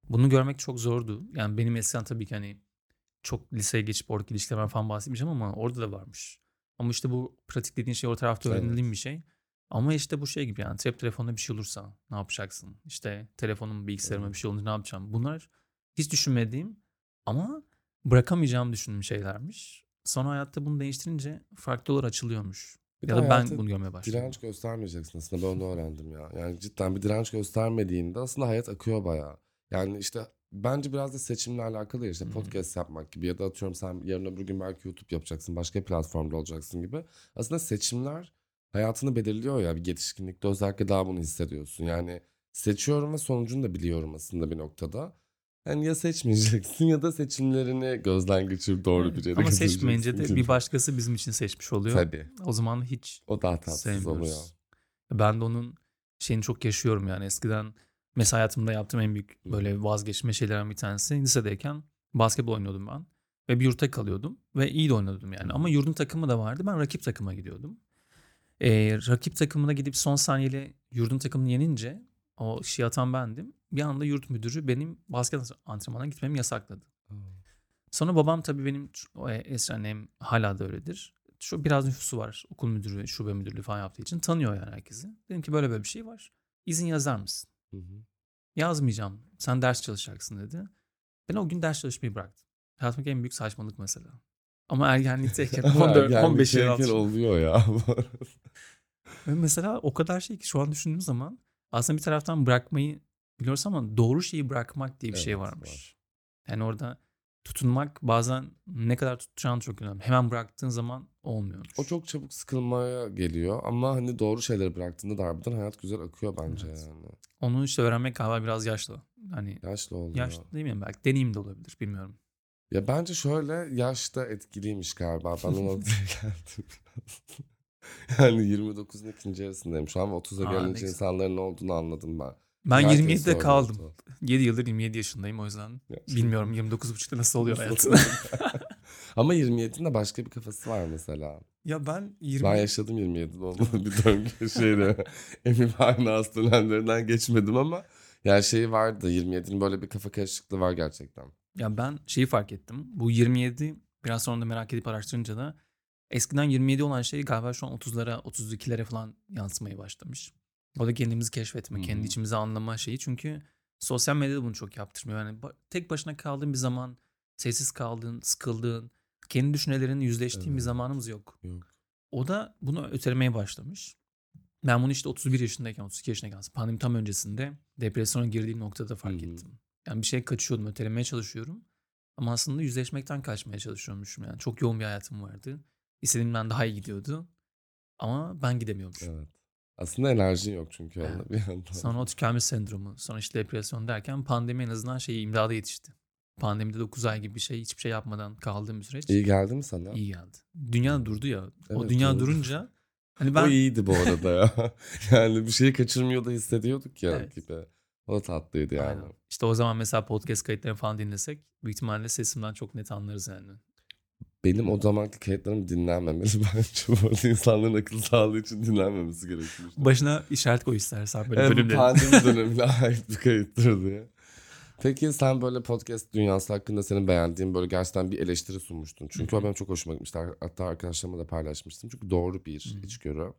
Bunu görmek çok zordu. Yani benim eskiden tabii ki hani çok liseye geçip oradaki ilişkilerden falan bahsetmeyeceğim ama orada da varmış. Ama işte bu pratik dediğin şey o tarafta Evet. öğrenildiğim bir şey. Ama işte bu şey gibi yani cep telefonunda bir şey olursa ne yapacaksın? İşte telefonum bilgisayarıma Evet. bir şey olunca ne yapacağım? Bunlar hiç düşünmediğim ama bırakamayacağım düşündüğüm şeylermiş. Sonra hayatta bunu değiştirince farklı yollar açılıyormuş. Bir ya da ben bunu görmeye başladım. Direnç göstermeyeceksin aslında ben onu öğrendim ya. Yani cidden bir direnç göstermediğinde aslında hayat akıyor bayağı. Yani işte bence biraz da seçimle alakalı ya işte podcast yapmak gibi ya da atıyorum sen yarın öbür gün belki YouTube yapacaksın başka bir platformda olacaksın gibi. Aslında seçimler hayatını belirliyor ya bir yetişkinlikte özellikle daha bunu hissediyorsun. Yani seçiyorum ve sonucunu da biliyorum aslında bir noktada. Yani ya seçmeyeceksin ya da seçimlerini gözden geçirip doğru bir yere Ama seçmeyince de bir başkası bizim için seçmiş oluyor. Tabii. O zaman hiç O daha tatsız oluyor. Ben de onun şeyini çok yaşıyorum yani eskiden mesela hayatımda yaptığım en büyük böyle vazgeçme şeylerden bir tanesi lisedeyken basketbol oynuyordum ben ve bir yurtta kalıyordum ve iyi de oynuyordum yani ama yurdun takımı da vardı ben rakip takıma gidiyordum. Ee, rakip takımına gidip son saniyeli yurdun takımını yenince o işi atan bendim. Bir anda yurt müdürü benim basket antrenmanına gitmemi yasakladı. Sonra babam tabii benim o eski annem hala da öyledir. Şu biraz nüfusu var. Okul müdürü, şube müdürlüğü falan yaptığı için tanıyor yani herkesi. Dedim ki böyle böyle bir şey var. İzin yazar mısın? Hı hı. Yazmayacağım. Sen ders çalışacaksın dedi. Ben o gün ders çalışmayı bıraktım. Hayatımdaki en büyük saçmalık mesela. Ama ergenlikteyken 14, Yani 15 bir yıl şeyken oluyor ya. mesela o kadar şey ki şu an düşündüğüm zaman aslında bir taraftan bırakmayı biliyoruz ama doğru şeyi bırakmak diye bir şey Evet, varmış. var. Yani orada tutunmak bazen ne kadar tutacağın çok önemli. Hemen bıraktığın zaman olmuyormuş. O çok çabuk sıkılmaya geliyor ama hani doğru şeyleri bıraktığında da harbiden hayat güzel akıyor bence Evet. yani. Onu işte öğrenmek galiba biraz yaşlı. Hani Yaşlı oluyor. yaşlı değil mi? Belki deneyim de olabilir bilmiyorum. Ya bence şöyle yaşta etkiliymiş galiba. Ben ona geldim biraz. Yani 29'un ikinci yarısındayım şu an ve 30'a Aa, ne gelince insanların ne olduğunu anladım ben. Ben Herkes 27'de söylüyor kaldım. oldu. 7 yıldır 27 yaşındayım o yüzden. Bilmiyorum 29.5'ta nasıl oluyor hayat. Ama 27'inde başka bir kafası var mesela. ya ben 20 Ben yaşadım 27'de olmalı bir döngü şeyde. Emin aynı az dönemlerinden geçmedim ama yani şey vardı 27'nin böyle bir kafa karışıklığı var gerçekten. Ya ben şeyi fark ettim. Bu 27 biraz sonra da merak edip araştırınca da eskiden 27 olan şey galiba şu an 30'lara 32'lere falan yansımaya başlamış. O da kendimizi keşfetme, Hı kendi içimizi anlama şeyi. Çünkü sosyal medyada bunu çok yaptırmıyor. Yani tek başına kaldığın bir zaman, sessiz kaldığın, sıkıldığın, kendi düşüncelerinle yüzleştiğin bir Evet. zamanımız yok. Yok. O da bunu ötelemeye başlamış. Ben bunu işte 31 yaşındayken, 32 yaşındayken pandemi tam öncesinde depresyona girdiğim noktada fark Hı hı. ettim. Yani bir şey kaçıyordum, ötelemeye çalışıyorum. Ama aslında yüzleşmekten kaçmaya çalışıyormuşum yani. Çok yoğun bir hayatım vardı. İstediğimden daha iyi gidiyordu. Ama ben gidemiyormuşum. Evet. Aslında enerjin yok çünkü onda bir yandan. Sonra o tükenmiş sendromu, sonra işte depresyon derken pandemi en azından şeyi imdada yetişti. Pandemide 9 ay gibi bir şey hiçbir şey yapmadan kaldığım süreç İyi geldi mi sana? iyi geldi. Dünya durdu ya. o Evet, dünya doğru. durunca hani O ben iyiydi bu arada ya. yani bir şeyi kaçırmıyor da hissediyorduk ya Evet. gibi. O da tatlıydı yani. Aynen. İşte o zaman mesela podcast kayıtlarını falan dinlesek büyük ihtimalle sesimden çok net anlarız yani. Benim o zamanki kayıtlarım dinlenmemeli bence. Bu arada insanların akıl sağlığı için dinlenmemesi gerekiyor. Başına işaret koy istersen böyle Evet, bölümleri. pandemi dönemine ait bir kayıttır diye. Peki sen böyle podcast dünyası hakkında senin beğendiğin böyle gerçekten bir eleştiri sunmuştun. Çünkü o benim çok hoşuma gitmişti. Hatta arkadaşlarıma da paylaşmıştım. Çünkü doğru bir içgörü.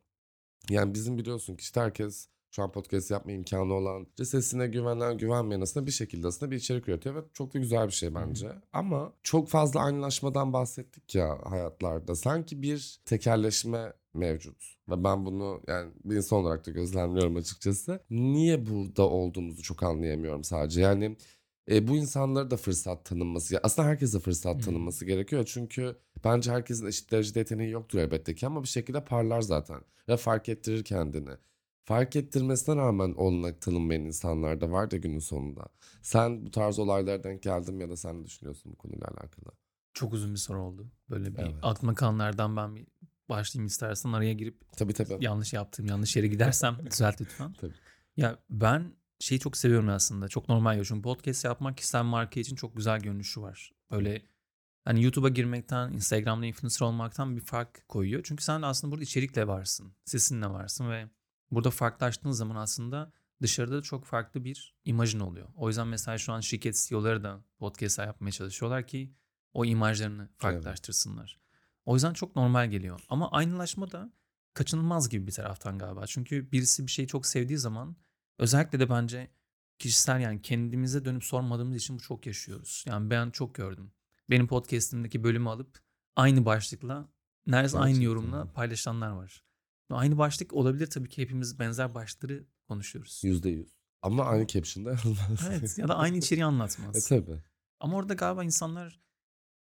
Yani bizim biliyorsun ki işte herkes şu an podcast yapma imkanı olan, sesine güvenen, güvenmeyen aslında bir şekilde aslında bir içerik üretiyor ve çok da güzel bir şey bence. Ama çok fazla aynılaşmadan bahsettik ya hayatlarda. Sanki bir tekerleşme mevcut. Ve ben bunu yani bir insan olarak da gözlemliyorum açıkçası. Niye burada olduğumuzu çok anlayamıyorum sadece. Yani e, bu insanlara da fırsat tanınması. Aslında herkese fırsat Hı. tanınması gerekiyor. Çünkü bence herkesin eşit derecede yeteneği yoktur elbette ki ama bir şekilde parlar zaten. Ve fark ettirir kendini. Fark ettirmesine rağmen olanak tanınmayan insanlar da var da günün sonunda. Sen bu tarz olaylara denk geldin mi ya da sen ne düşünüyorsun bu konuyla alakalı? Çok uzun bir soru oldu. Böyle bir Evet. aklıma kalanlardan ben bir başlayayım istersen araya girip Tabii tabii. yanlış yaptığım yanlış yere gidersem düzelt lütfen. Tabii. Ya ben şeyi çok seviyorum aslında. Çok normal ya. Çünkü podcast yapmak kişisel marka için çok güzel görünüşü var. Böyle hani YouTube'a girmekten, Instagram'da influencer olmaktan bir fark koyuyor. Çünkü sen aslında burada içerikle varsın. Sesinle varsın ve burada farklılaştığın zaman aslında dışarıda da çok farklı bir imajın oluyor. O yüzden mesela şu an şirket CEO'ları da podcast yapmaya çalışıyorlar ki o imajlarını farklılaştırsınlar. O yüzden çok normal geliyor. Ama aynılaşma da kaçınılmaz gibi bir taraftan galiba. Çünkü birisi bir şeyi çok sevdiği zaman özellikle de bence kişisel yani kendimize dönüp sormadığımız için bu çok yaşıyoruz. Yani ben çok gördüm. Benim podcast'imdeki bölümü alıp aynı başlıkla neredeyse aynı yorumla paylaşanlar var. Aynı başlık olabilir tabii ki hepimiz benzer başlıkları konuşuyoruz. Yüzde yüz. Ama aynı caption'da yazmaz. Evet ya da aynı içeriği e anlatmaz. tabii. Ama orada galiba insanlar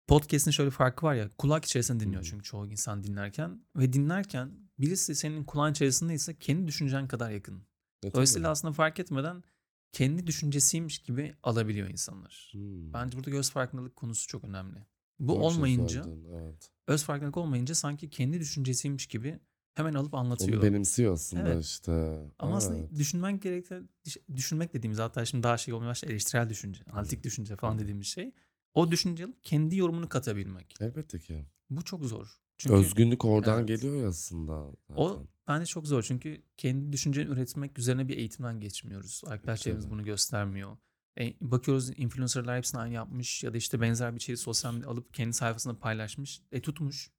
podcast'in şöyle farkı var ya kulak içerisinde dinliyor çünkü çoğu insan dinlerken ve dinlerken birisi senin kulağın içerisindeyse kendi düşüncen kadar yakın. E tabii. Dolayısıyla aslında fark etmeden kendi düşüncesiymiş gibi alabiliyor insanlar. Hmm. Bence burada göz farkındalık konusu çok önemli. Bu Doğru şey olmayınca, söyledin, evet. öz farkındalık olmayınca sanki kendi düşüncesiymiş gibi hemen alıp anlatıyor. Onu benimsiyor aslında Evet. işte. Ama aslında Evet. düşünmen gerekli, düşünmek dediğimiz hatta şimdi daha şey olmaya başladı eleştirel düşünce, analitik düşünce falan dediğimiz şey. O düşünce alıp kendi yorumunu katabilmek. Elbette ki. Bu çok zor. Çünkü Özgünlük oradan Evet. geliyor ya aslında. o zaten. bence çok zor. Çünkü kendi düşünceni üretmek üzerine bir eğitimden geçmiyoruz. Arkadaşlarımız Tabii. bunu göstermiyor. E, bakıyoruz influencerlar hepsini aynı yapmış ya da işte benzer bir içeriği sosyal medyada alıp kendi sayfasında paylaşmış. E tutmuş.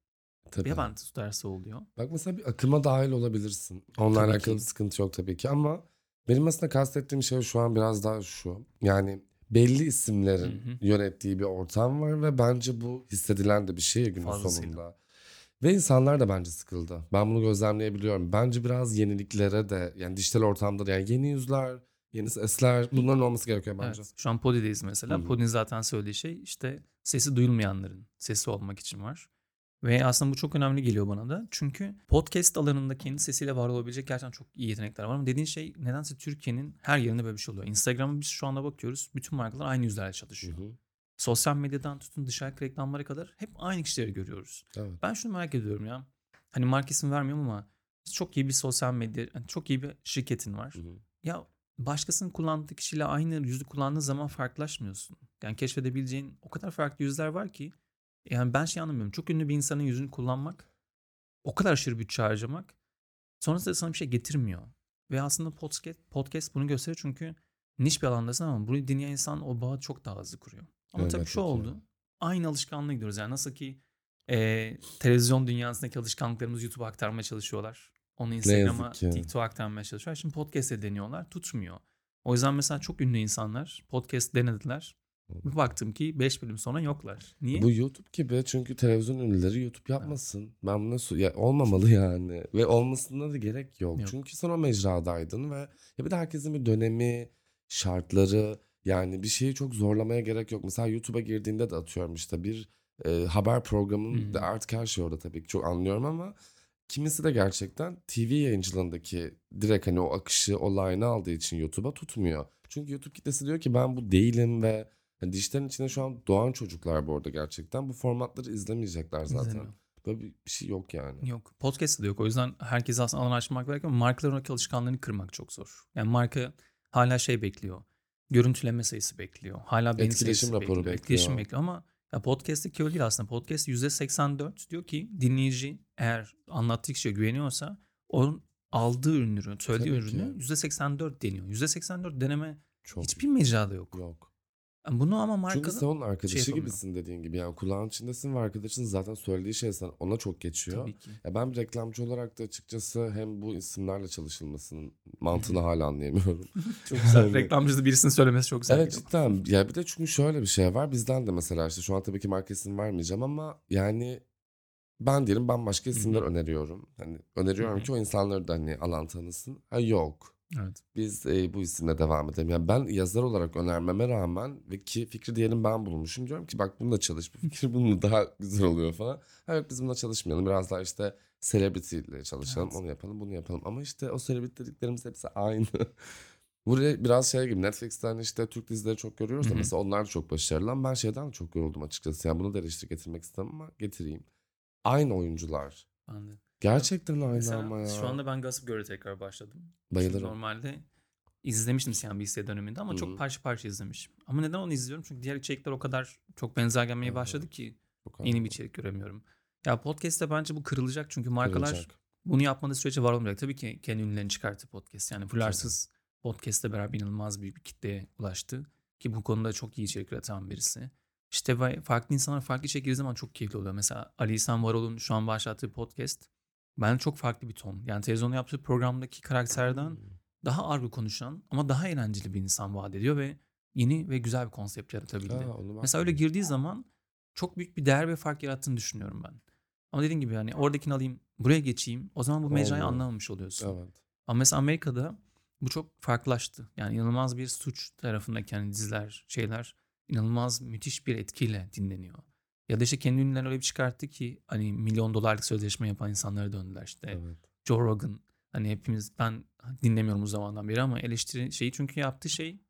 Tabii. Ya ben tutarsa oluyor. Bak mesela bir akıma dahil olabilirsin. Onunla Tabii alakalı ki. sıkıntı yok tabii ki ama benim aslında kastettiğim şey şu an biraz daha şu. Yani belli isimlerin Hı hı. yönettiği bir ortam var ve bence bu hissedilen de bir şey günün Fazlasıyla. sonunda. Ve insanlar da bence sıkıldı. Ben bunu gözlemleyebiliyorum. Bence biraz yeniliklere de yani dijital ortamda da yani yeni yüzler, yeni sesler bunların olması gerekiyor bence. Evet. Şu an Podi'deyiz mesela. Hı hı. Podi'nin zaten söylediği şey işte sesi duyulmayanların sesi olmak için var. Ve aslında bu çok önemli geliyor bana da. Çünkü podcast alanında kendi sesiyle var olabilecek gerçekten çok iyi yetenekler var. Ama dediğin şey nedense Türkiye'nin her yerinde böyle bir şey oluyor. Instagram'a biz şu anda bakıyoruz. Bütün markalar aynı yüzlerle Hı çalışıyor. hı. Sosyal medyadan tutun dışarı reklamlara kadar hep aynı kişileri görüyoruz. Evet. Ben şunu merak ediyorum ya. Hani marka ismi vermiyorum ama çok iyi bir sosyal medya, yani çok iyi bir şirketin var. Hı hı. Ya başkasının kullandığı kişiyle aynı yüzü kullandığın zaman farklılaşmıyorsun. Yani keşfedebileceğin o kadar farklı yüzler var ki. Yani ben şey anlamıyorum. Çok ünlü bir insanın yüzünü kullanmak, o kadar aşırı bütçe harcamak sonrasında sana bir şey getirmiyor. Ve aslında podcast, podcast bunu gösteriyor çünkü niş bir alandasın ama bunu dinleyen insan o bağı çok daha hızlı kuruyor. Ama tabii Elbette şu oldu. Aynı alışkanlığa gidiyoruz. Yani nasıl ki Eee, televizyon dünyasındaki alışkanlıklarımızı YouTube'a aktarmaya çalışıyorlar. Onu Instagram'a. TikTok'a aktarmaya çalışıyorlar. Şimdi podcast'e deniyorlar. Tutmuyor. O yüzden mesela çok ünlü insanlar podcast denediler. Bir baktım ki 5 bölüm sonra yoklar. Niye? Bu YouTube gibi çünkü televizyon ünlüleri YouTube yapmasın. Ben buna su- ya olmamalı yani ve olmasına da gerek yok. Yok. Çünkü sen o mecradaydın ve ya bir de herkesin bir dönemi, şartları yani bir şeyi çok zorlamaya gerek yok. Mesela YouTube'a girdiğinde de atıyorum işte bir e, haber programının da Hı. artık her şey orada tabii ki çok anlıyorum ama kimisi de gerçekten TV yayıncılığındaki direkt hani o akışı, o line'ı aldığı için YouTube'a tutmuyor. Çünkü YouTube kitlesi diyor ki ben bu değilim ve yani dijitalin içinde şu an doğan çocuklar bu arada gerçekten bu formatları izlemeyecekler zaten. İzlemiyor. Böyle bir, şey yok yani. Yok. Podcast de yok. O yüzden herkes aslında alan açmak gerekiyor ama markaların alışkanlığını kırmak çok zor. Yani marka hala şey bekliyor. Görüntüleme sayısı bekliyor. Hala beğeni Etkileşim raporu bekliyor. bekliyor. Etkileşim bekliyor ama ya podcast'teki öyle değil aslında. Podcast %84 diyor ki dinleyici eğer anlattığı kişiye güveniyorsa onun aldığı ürünü, söylediği Tabii ki. ürünü %84 deniyor. %84 deneme Çok hiçbir mecrada yok. yok. Bunu ama Çünkü marka sen onun arkadaşı yapamıyor. gibisin dediğin gibi. Yani kulağın içindesin ve arkadaşın zaten söylediği şey sana, ona çok geçiyor. tabii ki. Ya ben bir reklamcı olarak da açıkçası hem bu isimlerle çalışılmasının mantığını hala anlayamıyorum. Çok güzel. Yani- Reklamcısı birisinin söylemesi çok güzel. Evet cidden. Ya bir de çünkü şöyle bir şey var. Bizden de mesela işte şu an tabii ki marka isim vermeyeceğim ama yani ben diyelim bambaşka isimler öneriyorum. Hani öneriyorum Hı hı. ki o insanları da hani alan tanısın. Ha yok. Evet. Biz e, bu isimle devam edelim. Yani ben yazar olarak önermeme rağmen ve ki fikri diyelim ben bulmuşum. Diyorum ki bak bununla çalış. Bu fikir bununla daha güzel oluyor falan. Yok biz bununla çalışmayalım. Biraz daha işte celebrity ile çalışalım. Evet. Onu yapalım bunu yapalım. Ama işte o celebrity dediklerimiz hepsi aynı. Buraya biraz şey gibi Netflix'ten işte Türk dizileri çok görüyoruz da mesela onlar da çok başarılı ama ben şeyden de çok yoruldum açıkçası. Yani bunu da eleştiri getirmek istemem ama getireyim. Aynı oyuncular. De. Gerçekten aynı Mesela ama ya. şu anda ben Gossip Girl'e tekrar başladım. Bayılırım. normalde izlemiştim CNBC döneminde ama Hı çok parça parça izlemişim. Ama neden onu izliyorum? Çünkü diğer içerikler o kadar çok benzer gelmeye başladı ki Çok yeni bir içerik göremiyorum. Ya podcast'te bence bu kırılacak çünkü markalar Kırılacak. bunu yapmadığı sürece var olmayacak. Tabii ki kendi ünlülerini çıkarttı podcast. Yani Fularsız podcast'le beraber inanılmaz büyük bir kitleye ulaştı. Ki bu konuda çok iyi içerik üreten birisi. İşte farklı insanlar farklı içerik zaman çok keyifli oluyor. Mesela Ali İhsan Varol'un şu an başlattığı podcast ben çok farklı bir ton. Yani televizyonda yaptığı programdaki karakterden daha ağır bir konuşan ama daha eğlenceli bir insan vaat ediyor ve yeni ve güzel bir konsept yaratabildi. Ha, Mesela öyle girdiği zaman çok büyük bir değer ve fark yarattığını düşünüyorum ben. Ama dediğim gibi hani oradakini alayım, buraya geçeyim. O zaman bu mecrayı anlamamış oluyorsun. Evet. Ama mesela Amerika'da bu çok farklılaştı. Yani inanılmaz bir suç tarafındaki hani diziler, şeyler inanılmaz müthiş bir etkiyle dinleniyor. Ya da işte kendi ünlülerini öyle bir çıkarttı ki hani milyon dolarlık sözleşme yapan insanlara döndüler işte. Evet. Joe Rogan hani hepimiz ben dinlemiyorum o zamandan beri ama eleştiri şeyi çünkü yaptığı şey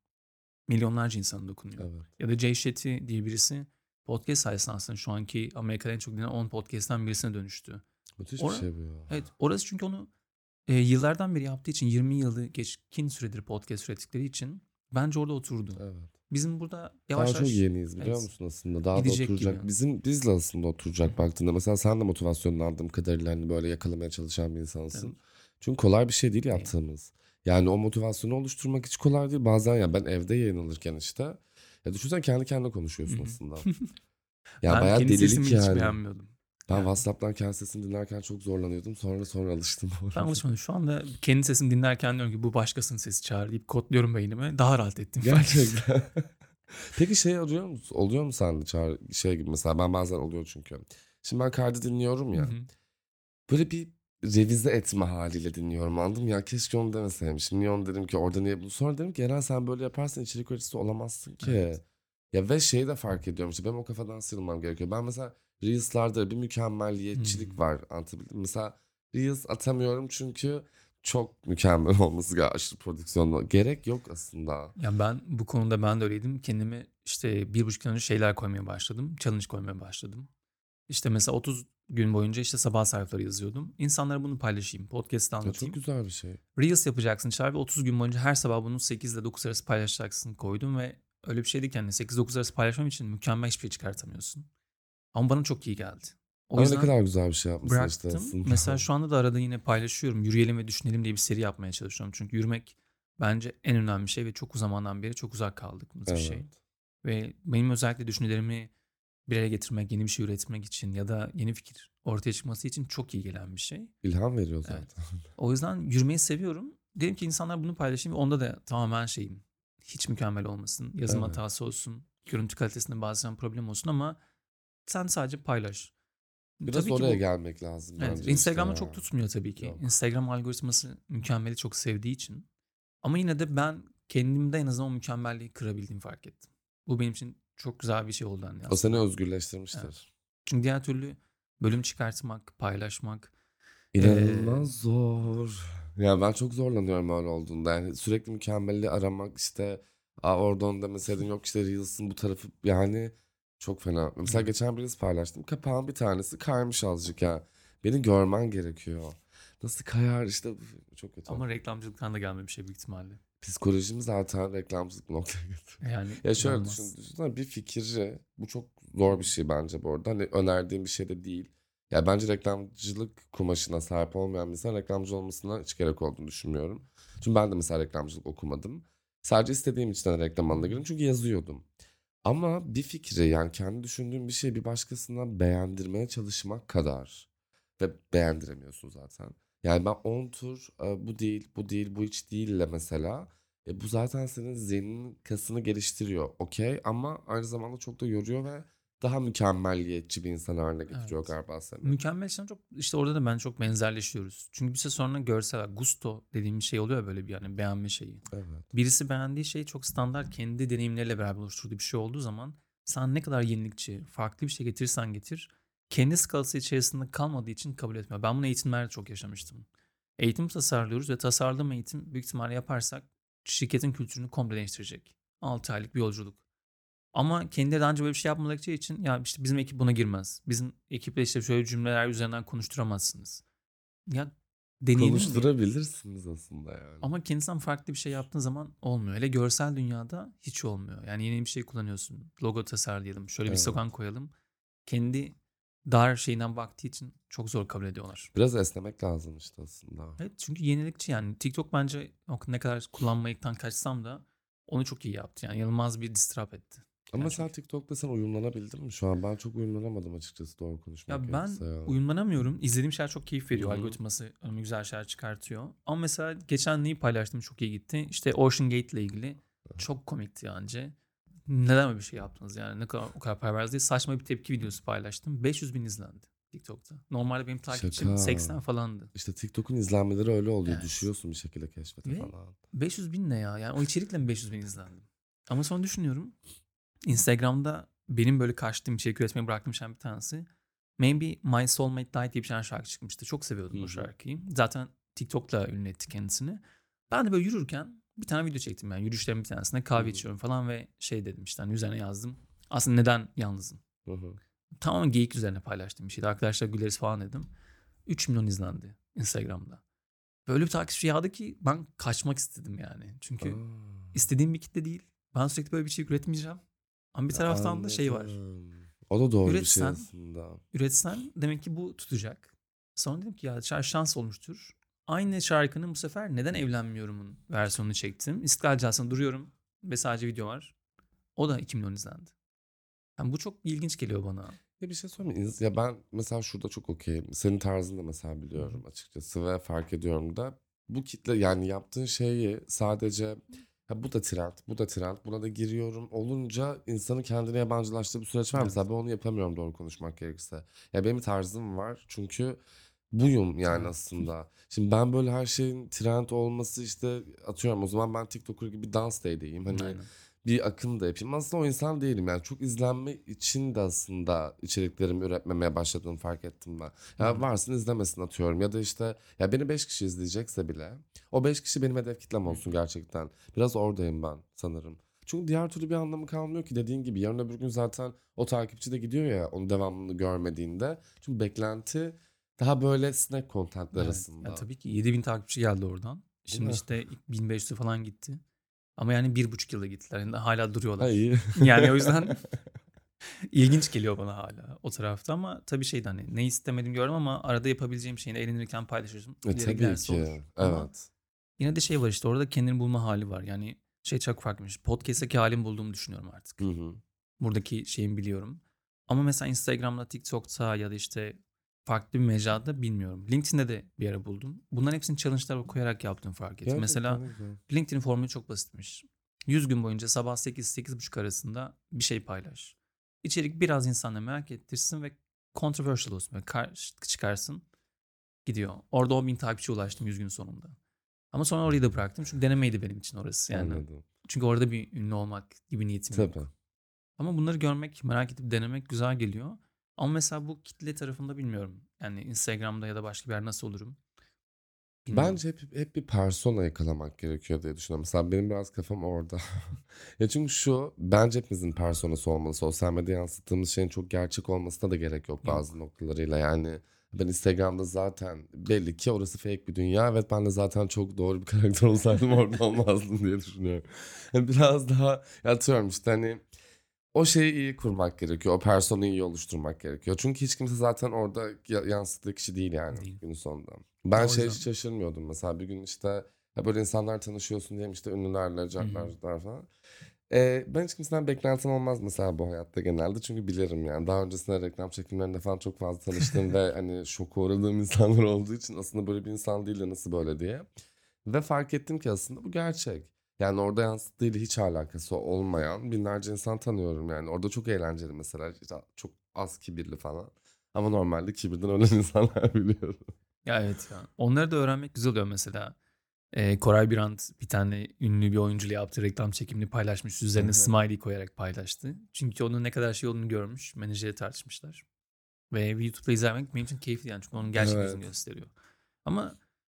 milyonlarca insana dokunuyor. Evet. Ya da Jay Shetty diye birisi podcast sayesinde aslında şu anki Amerika'da en çok dinlenen 10 podcast'tan birisine dönüştü. Müthiş Ora- bir şey bu ya. Evet orası çünkü onu e, yıllardan beri yaptığı için 20 yılı geçkin süredir podcast ürettikleri için bence orada oturdu. Evet. Bizim burada Daha yavaş çok yavaş yeniyiz biliyor Evet. musun aslında? Daha da Gidecek oturacak. gibi. Bizim bizle aslında oturacak baktığında. Mesela sen de motivasyonunu aldığım kadarıyla hani böyle yakalamaya çalışan bir insansın. Evet. Çünkü kolay bir şey değil yaptığımız. Yani o motivasyonu oluşturmak hiç kolay değil. Bazen ya ben evde yayın alırken işte ya düşünsene kendi kendine konuşuyorsun aslında. ya ben bayağı delilik hiç yani. beğenmiyordum. Ben Yani. WhatsApp'tan kendi sesini dinlerken çok zorlanıyordum. Sonra sonra alıştım. Ben alışmadım. Şu anda kendi sesimi dinlerken diyorum ki bu başkasının sesi çağır deyip kodluyorum beynime. Daha rahat ettim. Gerçekten. Peki şey oluyor mu? Oluyor mu sende çağrı şey gibi mesela ben bazen oluyor çünkü. Şimdi ben kaydı dinliyorum ya. Hı hı. Böyle bir revize etme haliyle dinliyorum anladın mı? Ya keşke onu demeseymişim. Niye onu dedim ki orada niye bu? Sonra dedim ki Eren sen böyle yaparsan içerik üreticisi olamazsın ki. Evet. Ya ve şeyi de fark ediyorum işte benim o kafadan sıyrılmam gerekiyor. Ben mesela Reels'larda bir mükemmelliyetçilik Hmm. var anlatabildim? Mesela Reels atamıyorum çünkü çok mükemmel olması gerekiyor. Aşırı prodüksiyonlu. Gerek yok aslında. Ya ben bu konuda ben de öyleydim. Kendime işte bir buçuk yıl önce şeyler koymaya başladım. Challenge koymaya başladım. İşte mesela 30 gün boyunca işte sabah sayfaları yazıyordum. İnsanlara bunu paylaşayım. Podcast'ta anlatayım. çok güzel bir şey. Reels yapacaksın Çağrı ve 30 gün boyunca her sabah bunu 8 ile 9 arası paylaşacaksın koydum ve öyle bir şeydi ki hani 8-9 arası paylaşmam için mükemmel hiçbir şey çıkartamıyorsun. Ama bana çok iyi geldi. O Ama ne yüzden kadar güzel bir şey yapmışsın işte bıraktım. aslında. Mesela şu anda da arada yine paylaşıyorum. Yürüyelim ve düşünelim diye bir seri yapmaya çalışıyorum. Çünkü yürümek bence en önemli şey ve çok zamandan beri çok uzak kaldık bu şey. Evet. Ve benim özellikle düşüncelerimi bir araya getirmek, yeni bir şey üretmek için ya da yeni fikir ortaya çıkması için çok iyi gelen bir şey. İlham veriyor zaten. Evet. O yüzden yürümeyi seviyorum. Dedim ki insanlar bunu paylaşayım. Onda da tamamen şeyim. Hiç mükemmel olmasın. Yazım Evet. hatası olsun. Görüntü kalitesinde bazen problem olsun ama sen sadece paylaş. Biraz Tabii ki oraya bu- gelmek lazım Evet, bence Instagram'da işte çok tutmuyor tabii ki. Yok. Instagram algoritması mükemmeli çok sevdiği için. Ama yine de ben kendimde en azından o mükemmelliği kırabildiğimi fark ettim. Bu benim için çok güzel bir şey oldu. Hani O seni özgürleştirmiştir. Çünkü diğer türlü bölüm çıkartmak, paylaşmak. İnanılmaz zor. Ya ben çok zorlanıyorum öyle olduğunda. Yani sürekli mükemmelliği aramak işte Aa, orada onu demeseydin yok işte Reels'ın bu tarafı yani çok fena. Mesela geçen bir Reels paylaştım. Kapağın bir tanesi kaymış azıcık ya. Beni görmen gerekiyor. Nasıl kayar işte çok kötü. Ama reklamcılıktan da gelme bir şey büyük ihtimalle. Psikolojim zaten reklamcılık noktaya getiriyor. Yani Ya şöyle inanılmaz. düşün, düşünsene bir fikri bu çok zor bir şey bence bu arada. Hani önerdiğim bir şey de değil. Ya bence reklamcılık kumaşına sahip olmayan bir insan reklamcı olmasına hiç gerek olduğunu düşünmüyorum. Çünkü ben de mesela reklamcılık okumadım. Sadece istediğim için hani reklam alanına girdim çünkü yazıyordum. Ama bir fikri yani kendi düşündüğüm bir şeyi bir başkasına beğendirmeye çalışmak kadar ve beğendiremiyorsun zaten. Yani ben 10 tur e, bu değil, bu değil, bu hiç değille mesela e, bu zaten senin zihnin kasını geliştiriyor. Okey ama aynı zamanda çok da yoruyor ve daha mükemmelliyetçi bir insan haline getiriyor Evet. galiba seni. Mükemmel işlem çok işte orada da ben çok benzerleşiyoruz. Çünkü bir süre sonra görsel gusto dediğim şey oluyor böyle bir yani beğenme şeyi. Evet. Birisi beğendiği şey çok standart kendi deneyimleriyle beraber oluşturduğu bir şey olduğu zaman sen ne kadar yenilikçi, farklı bir şey getirirsen getir kendi skalası içerisinde kalmadığı için kabul etmiyor. Ben bunu eğitimlerde çok yaşamıştım. Eğitim tasarlıyoruz ve tasarladığım eğitim büyük ihtimalle yaparsak şirketin kültürünü komple değiştirecek. 6 aylık bir yolculuk. Ama kendileri daha önce böyle bir şey yapmadıkları için ya işte bizim ekip buna girmez. Bizim ekiple işte şöyle cümleler üzerinden konuşturamazsınız. Ya deneyelim? Konuşturabilirsiniz aslında yani. Ama kendisinden farklı bir şey yaptığın zaman olmuyor. Hele görsel dünyada hiç olmuyor. Yani yeni bir şey kullanıyorsun. Logo tasarlayalım. Şöyle bir Evet. slogan koyalım. Kendi dar şeyinden baktığı için çok zor kabul ediyorlar. Biraz esnemek lazım işte aslında. Evet çünkü yenilikçi yani. TikTok bence ne kadar kullanmayıktan kaçsam da onu çok iyi yaptı. Yani inanılmaz bir distrap etti. Ama Gerçekten. mesela TikTok'ta sen uyumlanabildin mi? Şu an ben çok uyumlanamadım açıkçası doğru konuşmak Ya ben gerekirse ya. uyumlanamıyorum. İzlediğim şeyler çok keyif veriyor. Hı hı. Algoritması önüme güzel şeyler çıkartıyor. Ama mesela geçen neyi paylaştım çok iyi gitti. İşte Ocean Gate ile ilgili çok komikti bence. Neden öyle bir şey yaptınız yani? Ne kadar o kadar para verdiniz diye saçma bir tepki videosu paylaştım. 500 bin izlendi TikTok'ta. Normalde benim takipçim Şaka. 80 falandı. İşte TikTok'un izlenmeleri öyle oluyor. Evet. Düşüyorsun bir şekilde keşfete Ve- falan. 500 bin ne ya? Yani o içerikle mi 500 bin izlendim? Ama sonra düşünüyorum. Instagram'da benim böyle kaçtığım içerik üretmeyi bıraktığım şeyden bir tanesi. Maybe My Soulmate Died diye bir tane şarkı çıkmıştı. Çok seviyordum o şarkıyı. Zaten TikTok'la ünlü etti kendisini. Ben de böyle yürürken bir tane video çektim yani. Yürüyüşlerimin bir tanesinde kahve Hı. içiyorum falan ve şey dedim işte hani üzerine yazdım. Aslında neden yalnızım? Hı hı. Tamamen geyik üzerine paylaştığım bir şeydi. Arkadaşlar güleriz falan dedim. 3 milyon izlendi Instagram'da. Böyle bir takipçi yağdı ki ben kaçmak istedim yani. Çünkü Aa. istediğim bir kitle değil. Ben sürekli böyle bir şey üretmeyeceğim. Ama bir taraftan da şey var. Anladım. O da doğru bir şey Üretsen- aslında. Üretsen demek ki bu tutacak. Sonra dedim ki ya şans olmuştur. Aynı şarkının bu sefer neden evlenmiyorumun versiyonunu çektim. İstiklal Caddesi'nde duruyorum ve sadece video var. O da 2 milyon izlendi. Yani bu çok ilginç geliyor bana. Ya bir şey? İns- Ya ben mesela şurada çok okeyim. Senin tarzını da mesela biliyorum açıkçası ve fark ediyorum da. Bu kitle yani yaptığın şeyi sadece ya bu da trend, bu da trend, buna da giriyorum olunca insanın kendine yabancılaştığı bir süreç var. Evet. Mesela ben onu yapamıyorum doğru konuşmak gerekirse. Ya benim tarzım var çünkü buyum yani aslında. Şimdi ben böyle her şeyin trend olması işte atıyorum o zaman ben TikToker gibi dans da edeyim. Hani Aynen. bir akım da yapayım. Aslında o insan değilim yani. Çok izlenme için de aslında içeriklerimi üretmemeye başladığımı fark ettim ben. Ya Hı. varsın izlemesin atıyorum. Ya da işte ya beni 5 kişi izleyecekse bile o 5 kişi benim hedef kitlem olsun gerçekten. Biraz oradayım ben sanırım. Çünkü diğer türlü bir anlamı kalmıyor ki dediğin gibi yarın öbür gün zaten o takipçi de gidiyor ya onun devamını görmediğinde. Çünkü beklenti daha böyle snack contentler Evet. arasında. Ya tabii ki 7000 takipçi geldi oradan. Şimdi işte 1500 falan gitti. Ama yani bir buçuk yılda gittiler. Yani hala duruyorlar. Ha, iyi. Yani o yüzden ilginç geliyor bana hala o tarafta ama tabii şeydi hani ne istemedim gördüm ama arada yapabileceğim şeyini eğlenirken paylaşırsın. E, tabii ki. olur. Ama Evet. Yine de şey var işte orada kendini bulma hali var. Yani şey çok farklıymış. Podcast'taki halimi bulduğumu düşünüyorum artık. Hı hı. Buradaki şeyimi biliyorum. Ama mesela Instagram'da, TikTok'ta ya da işte farklı bir mecrada bilmiyorum. LinkedIn'de de bir ara buldum. Bunların hepsini challenge'lar koyarak yaptığımı fark ettim. Gerçekten Mesela güzel. LinkedIn formülü çok basitmiş. 100 gün boyunca sabah 8-8.30 arasında bir şey paylaş. İçerik biraz insanları merak ettirsin ve controversial olsun. Böyle karşı çıkarsın. Gidiyor. Orada 10 bin takipçi ulaştım 100 gün sonunda. Ama sonra orayı da bıraktım. Çünkü denemeydi benim için orası. Yani. Anladım. Çünkü orada bir ünlü olmak gibi niyetim yok. Tabii. Ama bunları görmek, merak edip denemek güzel geliyor. Ama mesela bu kitle tarafında bilmiyorum. Yani Instagram'da ya da başka bir yer nasıl olurum? Bilmiyorum. Bence hep, hep bir persona yakalamak gerekiyor diye düşünüyorum. Mesela benim biraz kafam orada. ya çünkü şu bence hepimizin personası olmalı. Sosyal medya yansıttığımız şeyin çok gerçek olmasına da gerek yok bazı noktalarıyla. Yani ben Instagram'da zaten belli ki orası fake bir dünya. Evet ben de zaten çok doğru bir karakter olsaydım orada olmazdım diye düşünüyorum. Yani biraz daha ya atıyorum işte hani o şeyi iyi kurmak gerekiyor. O personayı iyi oluşturmak gerekiyor. Çünkü hiç kimse zaten orada ya- yansıttığı kişi değil yani Değil. günün sonunda. Ben O şey yüzden- hiç şaşırmıyordum mesela bir gün işte böyle insanlar tanışıyorsun diye işte ünlülerle cartlar falan. Ee, ben hiç kimseden beklentim olmaz mesela bu hayatta genelde. Çünkü bilirim yani. Daha öncesinde reklam çekimlerinde falan çok fazla tanıştığım ve hani şok uğradığım insanlar olduğu için aslında böyle bir insan değil de nasıl böyle diye. Ve fark ettim ki aslında bu gerçek. Yani orada yansıttığıyla hiç alakası olmayan binlerce insan tanıyorum yani. Orada çok eğlenceli mesela. İşte çok az kibirli falan. Ama normalde kibirden ölen insanlar biliyorum. Ya evet ya. Onları da öğrenmek güzel oluyor mesela. Ee, Koray Birant bir tane ünlü bir oyuncuyla yaptığı reklam çekimini paylaşmış. Üzerine Hı hı. smiley koyarak paylaştı. Çünkü onun ne kadar şey olduğunu görmüş. Menajeri tartışmışlar. Ve YouTube'da izlemek benim için keyifli yani. Çünkü onun gerçek Evet. yüzünü gösteriyor. Ama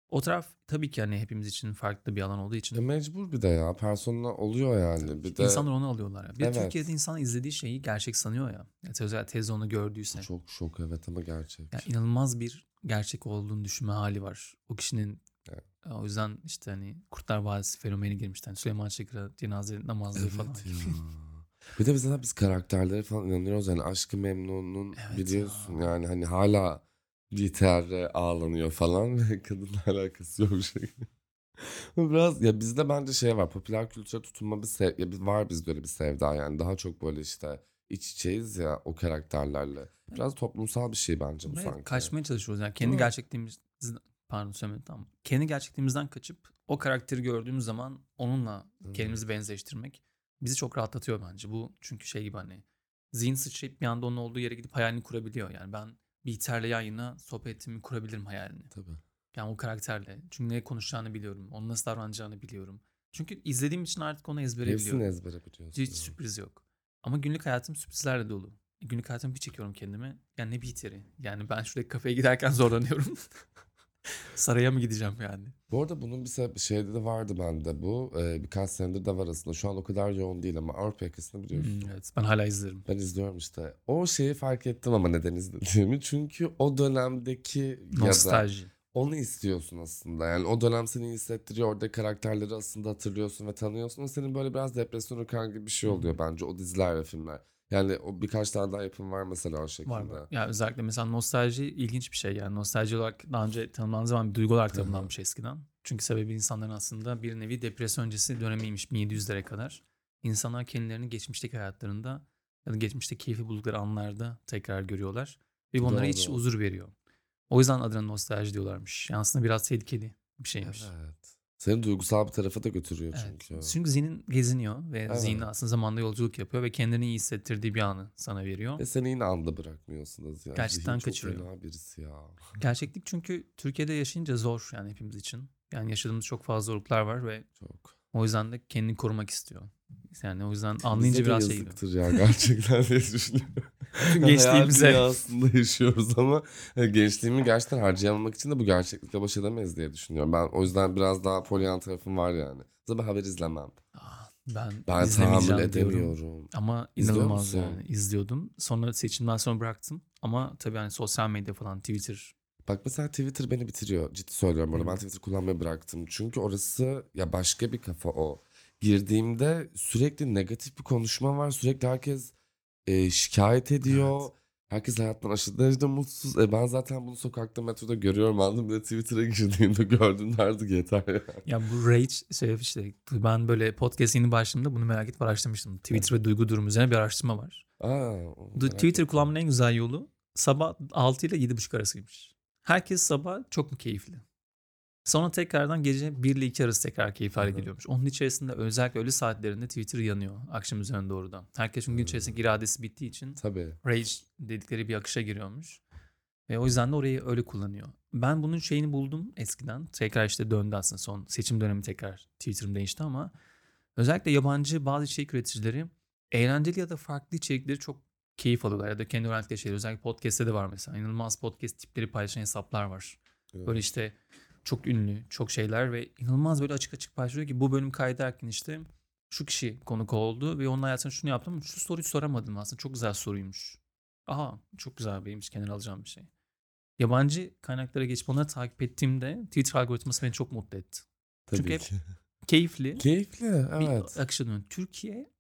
o taraf tabii ki hani hepimiz için farklı bir alan olduğu için. Ya mecbur bir de ya. Persona oluyor yani. Bir de İnsanlar onu alıyorlar ya. Bir Evet. Türkiye'de insan izlediği şeyi gerçek sanıyor ya. ya özel teyze onu gördüyse. çok şok evet ama gerçek. Yani inanılmaz bir gerçek olduğunu düşünme hali var. O kişinin Evet. o yüzden işte hani Kurtlar Vadisi fenomeni girmişti. Hani Süleyman Çakır'a cenaze namazları falan. Evet ya. Bir de zaten biz karakterlere falan inanıyoruz. Yani Aşkı Memnun'un Evet biliyorsun ya. yani hani hala Bihter'e ağlanıyor falan ve kadınla alakası yok bir şey. Biraz ya bizde bence şey var popüler kültüre tutunma bir sev ya var bizde öyle bir sevda yani daha çok böyle işte iç içeyiz ya o karakterlerle. Biraz toplumsal bir şey bence bu sanki. kaçmaya çalışıyoruz. Yani kendi gerçekliğimiz pardon söylemedim tamam. Kendi gerçekliğimizden kaçıp o karakteri gördüğümüz zaman onunla kendimizi benzeştirmek bizi çok rahatlatıyor bence. Bu çünkü şey gibi hani zihin sıçrayıp bir anda onun olduğu yere gidip hayalini kurabiliyor. Yani ben Bihter'le yan yana sohbetimi kurabilirim hayalini. Tabii. Yani o karakterle. Çünkü ne konuşacağını biliyorum. Onun nasıl davranacağını biliyorum. Çünkü izlediğim için artık onu ezbere Hepsini biliyorum. ezbere biliyorsun. Hiç ya. sürpriz yok. Ama günlük hayatım sürprizlerle dolu. Günlük hayatımı bir çekiyorum kendime. Yani ne biteri. Yani ben şuradaki kafeye giderken zorlanıyorum. Saraya mı gideceğim yani? Bu arada bunun bir sebep şeyde de vardı bende bu. Ee, birkaç senedir de var aslında. Şu an o kadar yoğun değil ama Avrupa yakasını biliyorsun. Hmm, evet ben hala izlerim. Ben izliyorum işte. O şeyi fark ettim ama neden izlediğimi. Çünkü o dönemdeki ya da Nostalji. onu istiyorsun aslında. Yani o dönem seni iyi hissettiriyor. Orada karakterleri aslında hatırlıyorsun ve tanıyorsun. O senin böyle biraz depresyon kan gibi bir şey oluyor bence o diziler ve filmler. Yani o birkaç tane daha yapım var mesela o şekilde. Var var. Ya özellikle mesela nostalji ilginç bir şey yani. Nostalji olarak daha önce tanımlanan zaman bir duygu olarak tanımlanmış eskiden. Çünkü sebebi insanların aslında bir nevi depresyon öncesi dönemiymiş 1700'lere kadar. İnsanlar kendilerini geçmişteki hayatlarında ya da geçmişte keyfi buldukları anlarda tekrar görüyorlar. Ve onlara iç huzur veriyor. O yüzden adına nostalji diyorlarmış. Yani aslında biraz tehlikeli bir şeymiş. Evet. Seni duygusal bir tarafa da götürüyor Evet. çünkü. Çünkü zihnin geziniyor ve Evet. zihni aslında zamanda yolculuk yapıyor ve kendini iyi hissettirdiği bir anı sana veriyor. Ve seni yine anda bırakmıyorsunuz ya. Gerçekten Zihin çok kaçırıyor. fena birisi ya. Gerçeklik çünkü Türkiye'de yaşayınca zor yani hepimiz için. Yani yaşadığımız çok fazla zorluklar var ve Çok. o yüzden de kendini korumak istiyor. Yani o yüzden anlayınca biraz şey yazıktır ya gerçekten diye düşünüyorum. gençliğimize- Hayal dünyasında yaşıyoruz ama e, gençliğimi gerçekten harcayamamak için de bu gerçeklikle baş edemeyiz diye düşünüyorum. Ben o yüzden biraz daha polyan tarafım var yani. Zaten haber izlemem. Ah, Ben, Ben tahammül diyorum. edemiyorum. Ama inanılmaz yani. izliyordum. Sonra seçimden sonra bıraktım. Ama tabii hani sosyal medya falan Twitter. Bak mesela Twitter beni bitiriyor. Ciddi söylüyorum burada. Ben Hı. Twitter kullanmayı bıraktım. Çünkü orası ya başka bir kafa o. Girdiğimde sürekli negatif bir konuşma var. Sürekli herkes e, şikayet ediyor. Evet. Herkes hayattan aşırı derecede mutsuz. E ben zaten bunu sokakta metroda görüyorum. Aldım bir de Twitter'a girdiğimde gördüm artık yeter ya. Ya bu rage şey işte ben böyle podcast yeni başladığımda bunu merak edip araştırmıştım. Twitter ve duygu durumu üzerine bir araştırma var. Aa, Twitter kullanmanın en güzel yolu sabah 6 ile 7.30 arasıymış. Herkes sabah çok mu keyifli? Sonra tekrardan gece 1 ile 2 arası tekrar keyif hale geliyormuş. Onun içerisinde özellikle öğle saatlerinde Twitter yanıyor. Akşam üzerine doğru da. Herkesin gün içerisindeki iradesi bittiği için Tabii. rage dedikleri bir akışa giriyormuş. Ve o yüzden de orayı öyle kullanıyor. Ben bunun şeyini buldum eskiden. Tekrar işte döndü aslında son seçim dönemi tekrar Twitter'ım değişti ama özellikle yabancı bazı içerik üreticileri eğlenceli ya da farklı içerikleri çok keyif alıyorlar. Ya da kendi öğrendikleri şeyler. Özellikle podcast'te de var mesela. İnanılmaz podcast tipleri paylaşan hesaplar var. Böyle işte çok ünlü, çok şeyler ve inanılmaz böyle açık açık paylaşıyor ki bu bölüm kaydederken işte şu kişi konuk oldu ve onun hayatında şunu yaptım şu soruyu soramadım aslında. Çok güzel soruymuş. Aha çok güzel benim için kenara alacağım bir şey. Yabancı kaynaklara geçip onları takip ettiğimde Twitter algoritması beni çok mutlu etti. Tabii Çünkü hep ki. Keyifli Keyifli bir evet. akışa dönüyor. Türkiye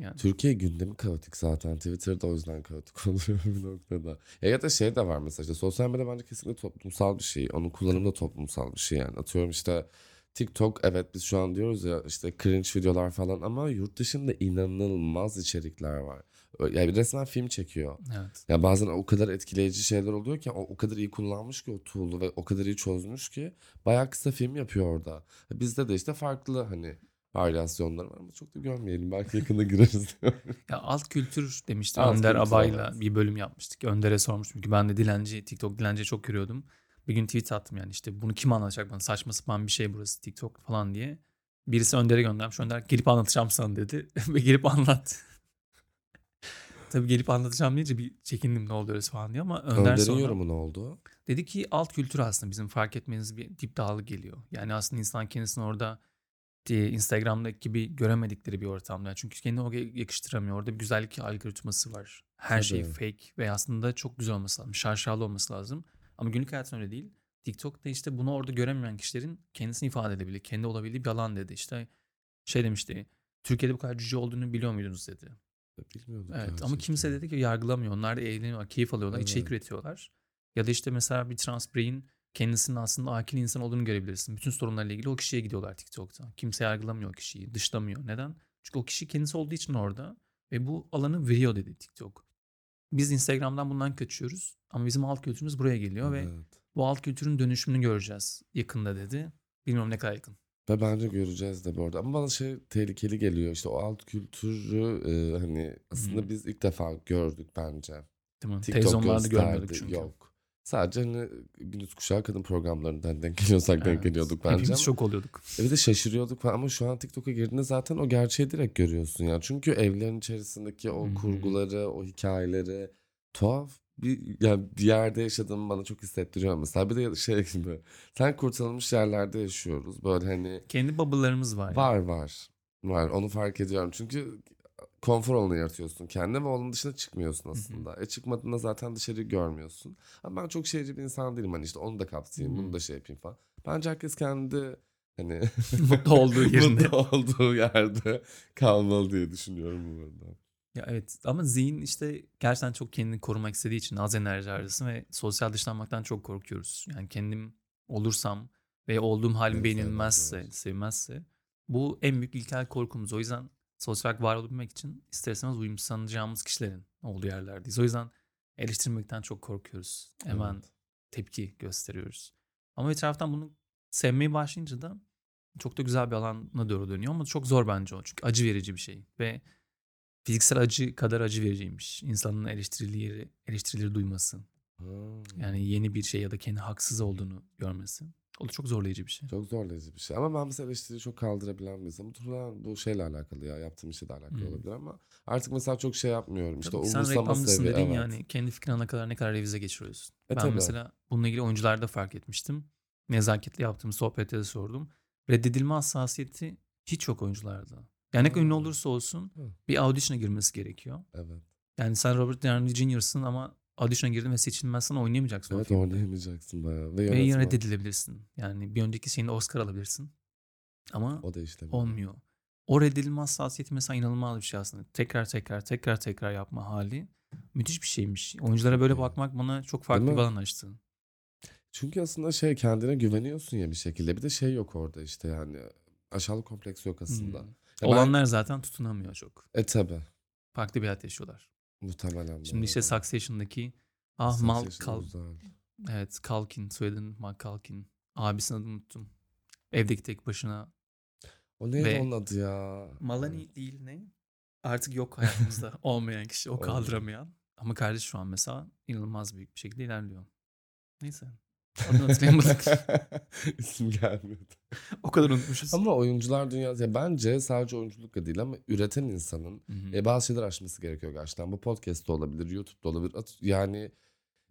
yani Türkiye gündemi kaotik zaten. Twitter'da o yüzden kaotik oluyor bir noktada. Ya, ya da şey de var mesela işte sosyal medya bence kesinlikle toplumsal bir şey. Onun kullanımı da toplumsal bir şey yani. Atıyorum işte TikTok evet biz şu an diyoruz ya işte cringe videolar falan ama yurt dışında inanılmaz içerikler var. Yani resmen film çekiyor. evet. Ya bazen o kadar etkileyici şeyler oluyor ki o, o kadar iyi kullanmış ki o tool'u ve o kadar iyi çözmüş ki bayağı kısa film yapıyor orada. Bizde de işte farklı hani varyasyonlar var ama çok da görmeyelim. Belki yakında gireriz. Ya alt kültür demiştim. Alt Önder kültür, Abay'la evet. bir bölüm yapmıştık. Önder'e sormuştum ki ben de dilenci, TikTok dilenci çok görüyordum. Bir gün tweet attım yani işte bunu kim anlatacak bana saçma sapan bir şey burası TikTok falan diye. Birisi Önder'e göndermiş. Önder gelip anlatacağım sana dedi. Ve gelip anlat. Tabii gelip anlatacağım deyince bir çekindim ne oldu öyle falan diye ama Önder Önder'in sonra yorumu ne oldu? dedi ki alt kültür aslında bizim fark etmeniz bir dip dağılı geliyor. Yani aslında insan kendisini orada Instagram'daki gibi göremedikleri bir ortamda. Çünkü kendini oraya yakıştıramıyor. Orada bir güzellik algoritması var. Her şey Tabii. fake ve aslında çok güzel olması lazım. Şarşalı olması lazım. Ama günlük hayatın öyle değil. TikTok'ta işte bunu orada göremeyen kişilerin kendisini ifade edebildiği, kendi olabildiği bir alan dedi. İşte şey demişti. Türkiye'de bu kadar cüce olduğunu biliyor muydunuz dedi. Bilmiyorduk Evet ama gerçekten. kimse dedi ki yargılamıyor. Onlar da eğleniyorlar, keyif alıyorlar, içerik Evet. üretiyorlar. Ya da işte mesela bir trans bireyin kendisinin aslında akil insan olduğunu görebilirsin. Bütün sorunlarla ilgili o kişiye gidiyorlar TikTok'ta. Kimse yargılamıyor o kişiyi, dışlamıyor. Neden? Çünkü o kişi kendisi olduğu için orada ve bu alanı veriyor dedi TikTok. Biz Instagram'dan bundan kaçıyoruz ama bizim alt kültürümüz buraya geliyor ve Evet. bu alt kültürün dönüşümünü göreceğiz yakında dedi. Bilmiyorum ne kadar yakın. Ve bence göreceğiz de bu arada. Ama bana şey tehlikeli geliyor. İşte o alt kültürü e, hani aslında Hı. biz ilk defa gördük bence. Değil mi? TikTok Televizyonlarda görmüyorduk çünkü. Yok. Sadece hani gündüz kuşağı kadın programlarından denk geliyorsak denk Evet. geliyorduk bence. Hepimiz şok oluyorduk. E bir de şaşırıyorduk falan ama şu an TikTok'a girdiğinde zaten o gerçeği direkt görüyorsun ya. Çünkü evlerin içerisindeki o hı. kurguları, o hikayeleri tuhaf bir yani bir yerde yaşadığımı bana çok hissettiriyor mesela. Bir de şey gibi sen kurtarılmış yerlerde yaşıyoruz. Böyle hani Kendi bubble'larımız var. yani. var var var onu fark ediyorum. Çünkü konfor alanı yaratıyorsun kendine ve onun dışına çıkmıyorsun aslında. E çıkmadığında zaten dışarıyı görmüyorsun. Ama ben çok şeyci bir insan değilim. Hani işte onu da kapsayayım, Hı. bunu da şey yapayım falan. Bence herkes kendi hani Mutlu olduğu yerinde. mutlu olduğu yerde kalmalı diye düşünüyorum bu arada. Ya evet ama zihin işte gerçekten çok kendini korumak istediği için az enerji harcasın ve sosyal dışlanmaktan çok korkuyoruz. Yani kendim olursam ve olduğum halim Evet, beğenilmezse, evet, evet. sevilmezse bu en büyük ilkel korkumuz. O yüzden sosyal var olabilmek için ister istemez uyumsanacağımız kişilerin olduğu yerlerdeyiz. O yüzden eleştirmekten çok korkuyoruz. Hemen Evet. tepki gösteriyoruz. Ama bir taraftan bunu sevmeye başlayınca da çok da güzel bir alana doğru dönüyor ama çok zor bence o. Çünkü acı verici bir şey ve fiziksel acı kadar acı vericiymiş. İnsanın eleştirileri, eleştirileri duyması. Ha, Yani yeni bir şey ya da kendi haksız olduğunu görmesi. O da çok zorlayıcı bir şey. Çok zorlayıcı bir şey. Ama ben mesela eleştiriyi çok kaldırabilen bir insanım. Muhtemelen bu şeyle alakalı ya. Yaptığım işle de alakalı Hmm. olabilir ama artık mesela çok şey yapmıyorum. İşte Tabii sen reklamcısın dedin Evet. yani kendi fikrine kadar ne kadar revize geçiriyorsun. E ben tabii. mesela bununla ilgili oyuncularda fark etmiştim. Nezaketle yaptığım sohbette de sordum. Reddedilme hassasiyeti hiç yok oyuncularda. Yani ne kadar ünlü olursa olsun Hı. bir audition'a girmesi gerekiyor. Evet. Yani sen Robert Downey Jr.'sın ama audition'a girdin ve seçilmezsen oynayamayacaksın Evet oynayamayacaksın bayağı. Ve Ve yönetmen. reddedilebilirsin. Yani bir önceki şeyinde Oscar alabilirsin. Ama O da işte. olmuyor. O reddedilme hassasiyeti mesela inanılmaz bir şey aslında. Tekrar tekrar tekrar tekrar yapma hali müthiş bir şeymiş. Oyunculara böyle bakmak bana çok farklı bir alan açtı. Çünkü aslında şey kendine güveniyorsun ya bir şekilde. Bir de şey yok orada işte yani. Aşağılık kompleksi yok aslında. Hmm. Ya ben- Olanlar zaten tutunamıyor çok. E tabi. farklı bir hayat yaşıyorlar. Muhtemelen. Şimdi işte. Succession'daki ah Mal Succession Kal evet Kalkin soyadını Mal Kalkin abisinin adını unuttum. Evdeki tek başına O neydi Ve- onun adı ya? Malani değil ne? Artık yok hayatımızda olmayan kişi, o kaldıramayan. Ama kardeş şu an mesela inanılmaz büyük bir şekilde ilerliyor. Neyse. Adını hatırlayamadık. İsim gelmiyordu. o kadar unutmuşuz. Ama oyuncular dünyası ya bence sadece oyunculukla değil ama üreten insanın e, bazı şeyler aşması gerekiyor gerçekten. Bu podcast da olabilir, YouTube'da olabilir. At- Yani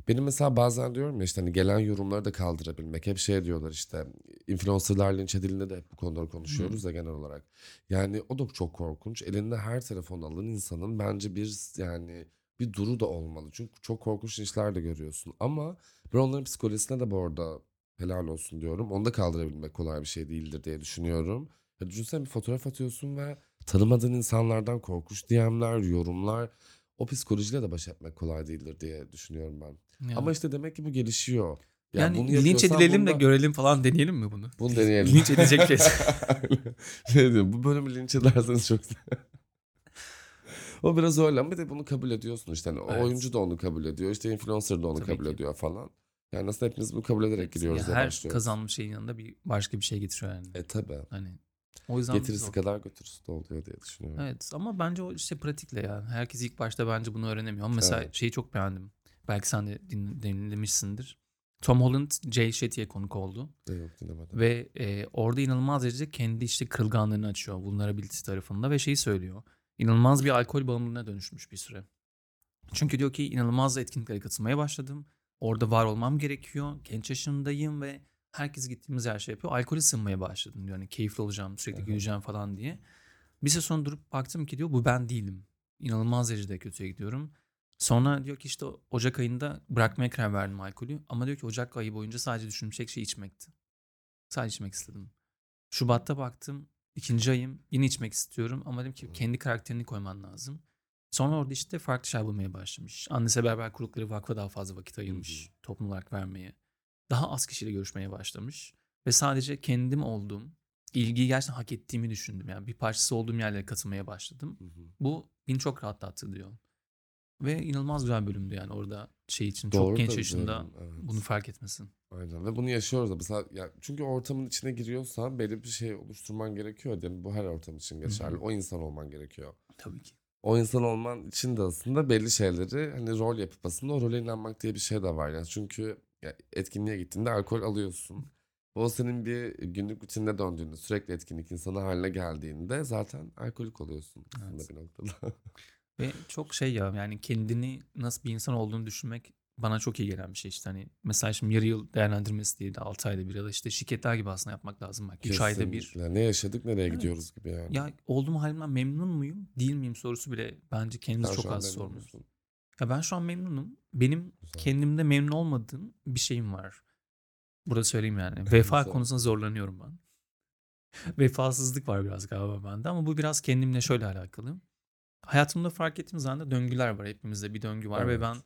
benim mesela bazen diyorum ya işte hani gelen yorumları da kaldırabilmek. Hep şey diyorlar işte influencerlar linç edildiğinde de hep bu konuları konuşuyoruz ya genel olarak. Yani o da çok korkunç. Elinde her telefon alan insanın bence bir yani bir duru da olmalı. Çünkü çok korkunç işler de görüyorsun. Ama ben onların psikolojisine de bu arada helal olsun diyorum. Onu da kaldırabilmek kolay bir şey değildir diye düşünüyorum. Ya düşünsene bir fotoğraf atıyorsun ve tanımadığın insanlardan korkunç DM'ler, yorumlar. O psikolojiyle de baş etmek kolay değildir diye düşünüyorum ben. Yani, Ama işte demek ki bu gelişiyor. yani bunu linç edilelim de bunda- görelim falan deneyelim mi bunu? Bunu deneyelim. Linç edecek kes. ne diyorum bu bölümü linç ederseniz çok O biraz öyle ama bir de bunu kabul ediyorsun işte. Hani Evet. oyuncu da onu kabul ediyor. işte influencer da onu Tabii kabul ki. ediyor falan. Yani aslında hepimiz bunu kabul ederek gidiyoruz Ya ve her başlıyoruz. kazanmış şeyin yanında bir başka bir şey getiriyor yani. E tabi. Hani o yüzden Getirisi zor. kadar götürüsü de oluyor diye düşünüyorum. Evet ama bence o işte pratikle ya. Herkes ilk başta bence bunu öğrenemiyor. Ama mesela Evet. şeyi çok beğendim. Belki sen de din- dinlemişsindir. Tom Holland Jay Shetty'ye konuk oldu. E, Yok dinlemedim. Ve e, orada inanılmaz derecede kendi işte kırılganlığını açıyor vulnerability tarafında ve şeyi söylüyor. İnanılmaz bir alkol bağımlılığına dönüşmüş bir süre. Çünkü diyor ki inanılmaz etkinliklere katılmaya başladım. Orada var olmam gerekiyor. Genç yaşındayım ve herkes gittiğimiz her şey yapıyor. Alkole sığınmaya başladım diyor. Hani keyifli olacağım, sürekli Aha. güleceğim falan diye. Bir süre sonra durup baktım ki diyor bu ben değilim. İnanılmaz derecede kötüye gidiyorum. Sonra diyor ki işte Ocak ayında bırakmaya karar verdim alkolü. Ama diyor ki Ocak ayı boyunca sadece düşündüğüm tek şey içmekti. Sadece içmek istedim. Şubat'ta baktım. İkinci ayım yine içmek istiyorum. Ama dedim ki Hı. kendi karakterini koyman lazım. Sonra orada işte farklı şeyler bulmaya başlamış. Annesi beraber kurdukları vakfa daha fazla vakit ayırmış. Toplum olarak vermeye. Daha az kişiyle görüşmeye başlamış. Ve sadece kendim olduğum, ilgiyi gerçekten hak ettiğimi düşündüm. Yani bir parçası olduğum yerlere katılmaya başladım. Hı hı. Bu beni çok rahatlattı diyor. Ve inanılmaz güzel bir bölümdü yani orada şey için. Doğru çok genç da yaşında evet. bunu fark etmesin. Aynen ve bunu yaşıyoruz da mesela ya çünkü ortamın içine giriyorsan belli bir şey oluşturman gerekiyor mi? Bu her ortam için geçerli. hı. O insan olman gerekiyor. Tabii ki. O insan olman için de aslında belli şeyleri hani rol yapıp aslında o role inanmak diye bir şey de var. Yani çünkü ya etkinliğe gittiğinde alkol alıyorsun. O senin bir günlük rutinine döndüğünde sürekli etkinlik insanı haline geldiğinde zaten alkolik oluyorsun aslında Evet. bir noktada. Ve çok şey ya yani kendini nasıl bir insan olduğunu düşünmek bana çok iyi gelen bir şey işte hani mesela şimdi yarı yıl değerlendirmesi diye de 6 ayda bir ya da işte şirketler gibi aslında yapmak lazım bak 3 ayda bir. Ne yaşadık nereye Evet. gidiyoruz gibi yani. Ya olduğum halimden memnun muyum değil miyim sorusu bile bence kendimize Sen çok az sormuyoruz. Ya ben şu an memnunum. Benim Güzel. kendimde memnun olmadığım bir şeyim var. Burada söyleyeyim yani. Vefa konusunda zorlanıyorum ben. Vefasızlık var biraz galiba bende ama bu biraz kendimle şöyle alakalı. Hayatımda fark ettiğim zaman döngüler var. Hepimizde bir döngü var Evet. ve ben